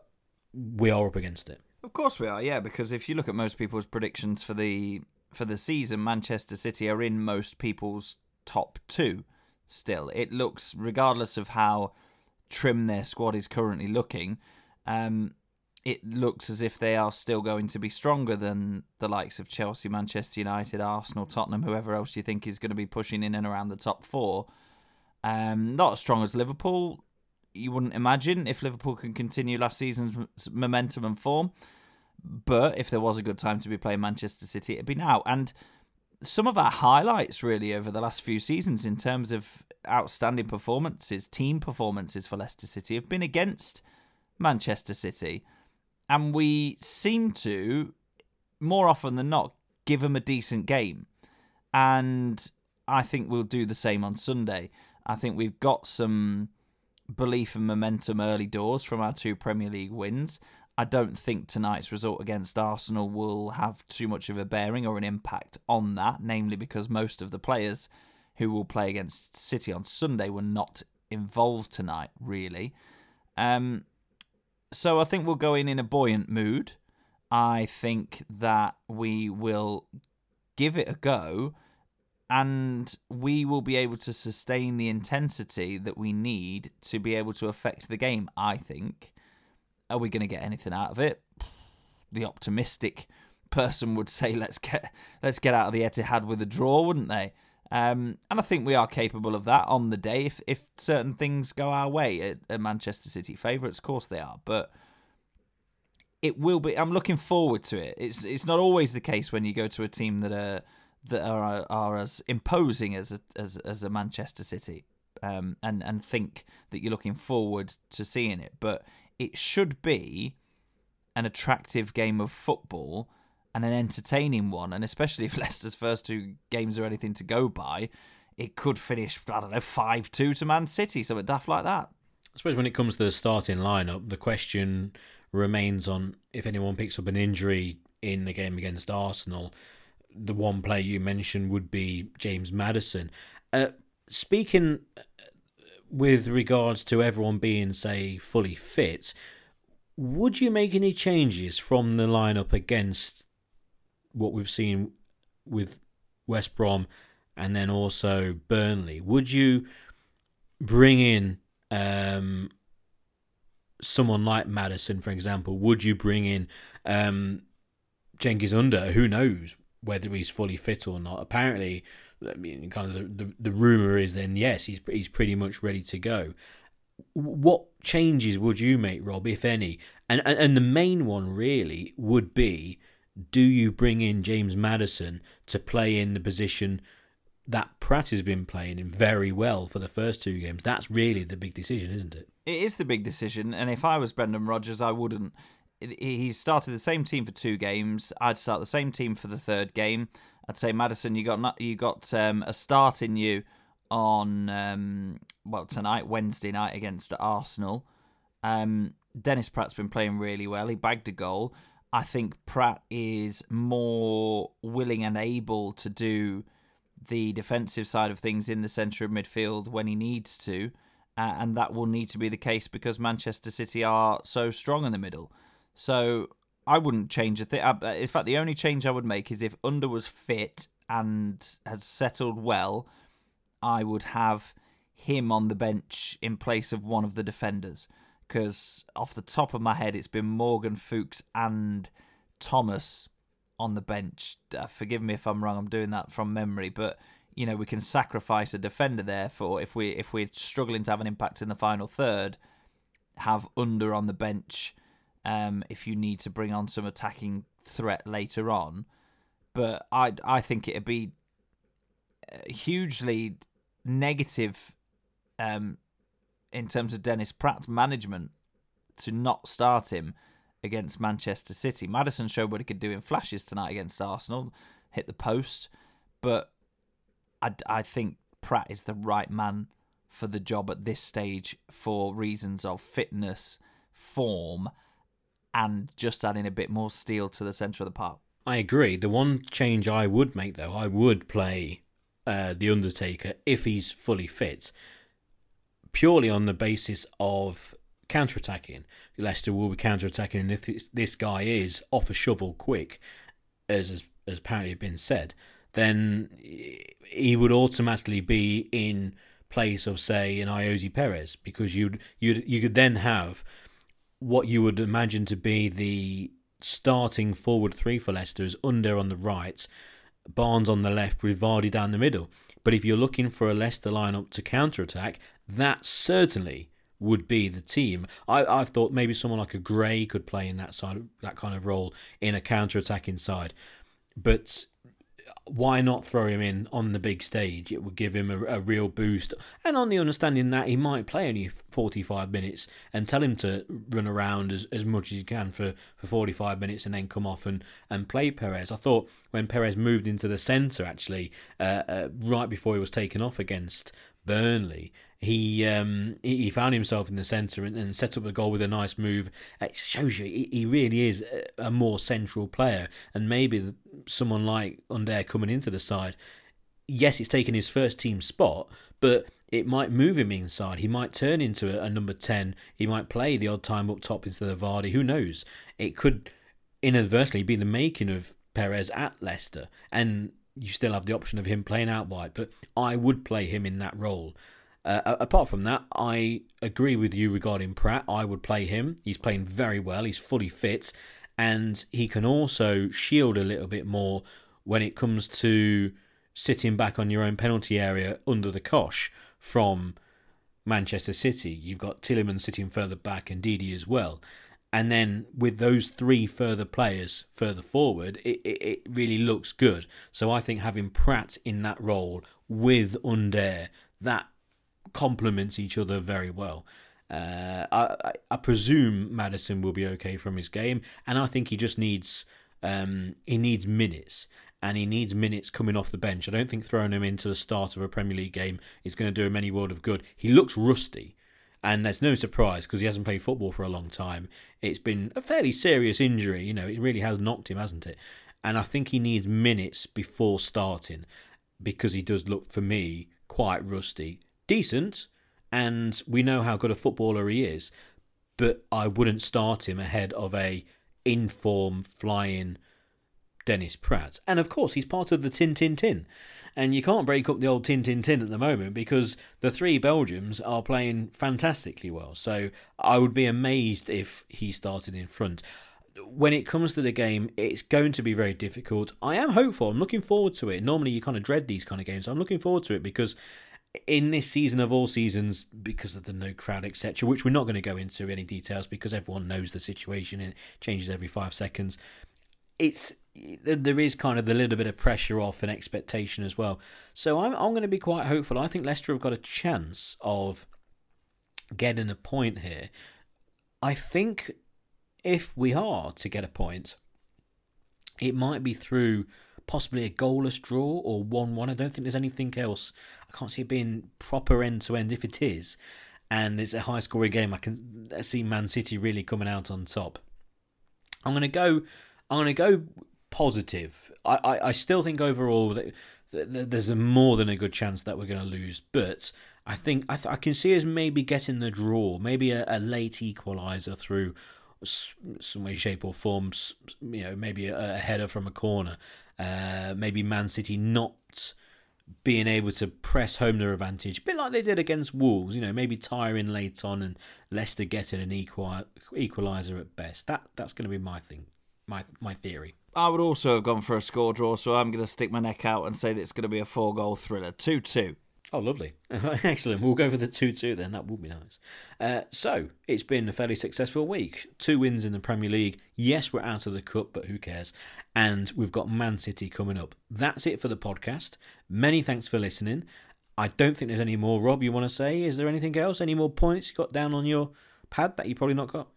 we are up against it. Of course we are, yeah. Because if you look at most people's predictions for the for the season, Manchester City are in most people's top two. Still, it looks, regardless of how trim their squad is currently looking, um, it looks as if they are still going to be stronger than the likes of Chelsea, Manchester United, Arsenal, Tottenham, whoever else you think is going to be pushing in and around the top four. Um, not as strong as Liverpool, you wouldn't imagine if Liverpool can continue last season's momentum and form. But if there was a good time to be playing Manchester City, it'd be now. And some of our highlights, really, over the last few seasons in terms of outstanding performances, team performances for Leicester City, have been against Manchester City. And we seem to, more often than not, give them a decent game. And I think we'll do the same on Sunday. I think we've got some belief and momentum early doors from our two Premier League wins. I don't think tonight's result against Arsenal will have too much of a bearing or an impact on that, namely because most of the players who will play against City on Sunday were not involved tonight, really. Um, so I think we'll go in in a buoyant mood. I think that we will give it a go and we will be able to sustain the intensity that we need to be able to affect the game, I think. Are we going to get anything out of it? The optimistic person would say let's get let's get out of the Etihad with a draw, wouldn't they? Um, and I think we are capable of that on the day if, if certain things go our way at, at Manchester City favourites. Of course they are, but it will be. I'm looking forward to it. It's it's not always the case when you go to a team that are that are are as imposing as a, as as a Manchester City, um, and and think that you're looking forward to seeing it. But it should be an attractive game of football and an entertaining one, and especially <laughs> if Leicester's first two games are anything to go by, it could finish I don't know five two to Man City, something daft like that. I suppose when it comes to the starting lineup, the question remains on if anyone picks up an injury in the game against Arsenal the one player you mentioned would be James Maddison. Uh, speaking uh, with regards to everyone being, say, fully fit, would you make any changes from the lineup against what we've seen with West Brom and then also Burnley? Would you bring in um, someone like Maddison, for example? Would you bring in um, Cengiz Under? Who knows whether he's fully fit or not. Apparently, I mean, kind of the, the, the rumor is then yes, he's he's pretty much ready to go. What changes would you make, Rob, if any? And, and and the main one really would be: Do you bring in James Maddison to play in the position that Praet has been playing in very well for the first two games? That's really the big decision, isn't it? It is the big decision, and if I was Brendan Rodgers, I wouldn't he started the same team for two games. I'd start the same team for the third game. I'd say Maddison, you got you got um, a start in you on um, well tonight, Wednesday night against Arsenal. Um, Dennis Praet's been playing really well. He bagged a goal. I think Praet is more willing and able to do the defensive side of things in the centre of midfield when he needs to, uh, and that will need to be the case because Manchester City are so strong in the middle. So I wouldn't change a thing. Uh, in fact, the only change I would make is if Under was fit and had settled well, I would have him on the bench in place of one of the defenders. Because off the top of my head, it's been Morgan Fuchs and Thomas on the bench. Uh, forgive me if I'm wrong. I'm doing that from memory, but you know we can sacrifice a defender there for if we if we're struggling to have an impact in the final third, have Under on the bench um, if you need to bring on some attacking threat later on. But I I think it'd be uh, hugely negative um, in terms of Dennis Praet's management to not start him against Manchester City. Maddison showed what he could do in flashes tonight against Arsenal, hit the post, but I, I think Praet is the right man for the job at this stage for reasons of fitness, form, and just adding a bit more steel to the centre of the park. I agree. The one change I would make, though, I would play uh, the Undertaker if he's fully fit, purely on the basis of counter attacking. Leicester will be counter attacking, and if this, this guy is off a shovel quick, as has, as apparently been said, then he would automatically be in place of say an Ayoze Perez because you'd you'd you could then have what you would imagine to be the starting forward three for Leicester is Under on the right, Barnes on the left with Vardy down the middle. But if you're looking for a Leicester lineup to counter attack, that certainly would be the team. I, I thought maybe someone like a Gray could play in that side, that kind of role in a counter attacking side. But why not throw him in on the big stage? It would give him a, a, real boost. And on the understanding that he might play only 45 minutes and tell him to run around as, as much as he can for, for 45 minutes and then come off and, and play Perez. I thought when Perez moved into the centre, actually, uh, uh, right before he was taken off against Burnley, he um, he found himself in the centre and, and, set up the goal with a nice move. It shows you he, really is a, more central player, and maybe someone like Under coming into the side. Yes, it's taken his first team spot, but it might move him inside. He might turn into a, a number ten. He might play the odd time up top instead of Vardy. Who knows? It could inadvertently be the making of Perez at Leicester, and you still have the option of him playing out wide. But I would play him in that role. Uh, apart from that, I agree with you regarding Praet. I would play him. He's playing very well. He's fully fit, and he can also shield a little bit more when it comes to sitting back on your own penalty area under the cosh from Manchester City. You've got Tielemans sitting further back and Ndidi as well. And then with those three further players further forward, it, it, it really looks good. So I think having Praet in that role with Under, that complements each other very well. Uh, I, I presume Maddison will be okay from his game, and I think he just needs um, he needs minutes, and he needs minutes coming off the bench. I don't think throwing him into the start of a Premier League game is going to do him any world of good. He looks rusty, and there's no surprise because he hasn't played football for a long time. It's been a fairly serious injury, you know, it really has knocked him, hasn't it? And I think he needs minutes before starting because he does look, for me, quite rusty decent, and we know how good a footballer he is. But I wouldn't start him ahead of a inform flying Dennis Praet. And of course, he's part of the Tin Tin Tin. And you can't break up the old Tin Tin Tin at the moment because the three Belgians are playing fantastically well. So I would be amazed if he started in front. When it comes to the game, it's going to be very difficult. I am hopeful. I'm looking forward to it. Normally, you kind of dread these kind of games. I'm looking forward to it because in this season of all seasons, because of the no crowd, etc., which we're not going to go into any details because everyone knows the situation and it changes every five seconds. It's there is kind of a little bit of pressure off and expectation as well. So I'm I'm going to be quite hopeful. I think Leicester have got a chance of getting a point here. I think if we are to get a point, it might be through possibly a goalless draw or 1 1. I don't think there's anything else. I can't see it being proper end to end if it is. And it's a high scoring game. I can see Man City really coming out on top. I'm going to go. I'm going to go positive. I, I, I still think overall that, that there's a more than a good chance that we're going to lose, but I think I, th- I can see us maybe getting the draw, maybe a, a late equaliser through some way, shape, or form. You know, maybe a, a header from a corner, uh, maybe Man City not being able to press home their advantage, a bit like they did against Wolves. You know, maybe tiring late on and Leicester getting an equal equaliser at best. That that's going to be my thing, my my theory. I would also have gone for a score draw, so I'm going to stick my neck out and say that it's going to be a four goal thriller, two two. Oh, lovely. <laughs> Excellent. We'll go for the 2 2 then. That would be nice. Uh, so, it's been a fairly successful week. Two wins in the Premier League. Yes, we're out of the Cup, but who cares? And we've got Man City coming up. That's it for the podcast. Many thanks for listening. I don't think there's any more, Rob, you want to say? Is there anything else? Any more points you got down on your pad that you probably not got?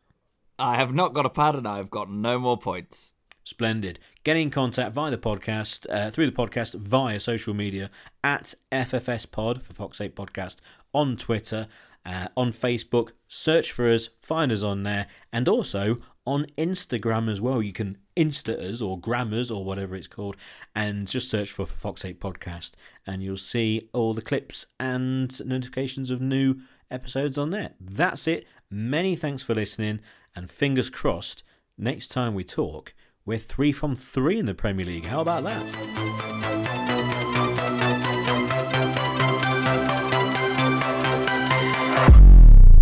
I have not got a pad and I've got no more points. Splendid. Get in contact via the podcast, uh, through the podcast, via social media at FFS Pod for Fox 8 Podcast on Twitter, uh, on Facebook. Search for us, find us on there, and also on Instagram as well. You can Insta us or Grammars or whatever it's called, and just search for Fox 8 Podcast, and you'll see all the clips and notifications of new episodes on there. That's it. Many thanks for listening, and fingers crossed, next time we talk, we're three from three in the Premier League. How about that?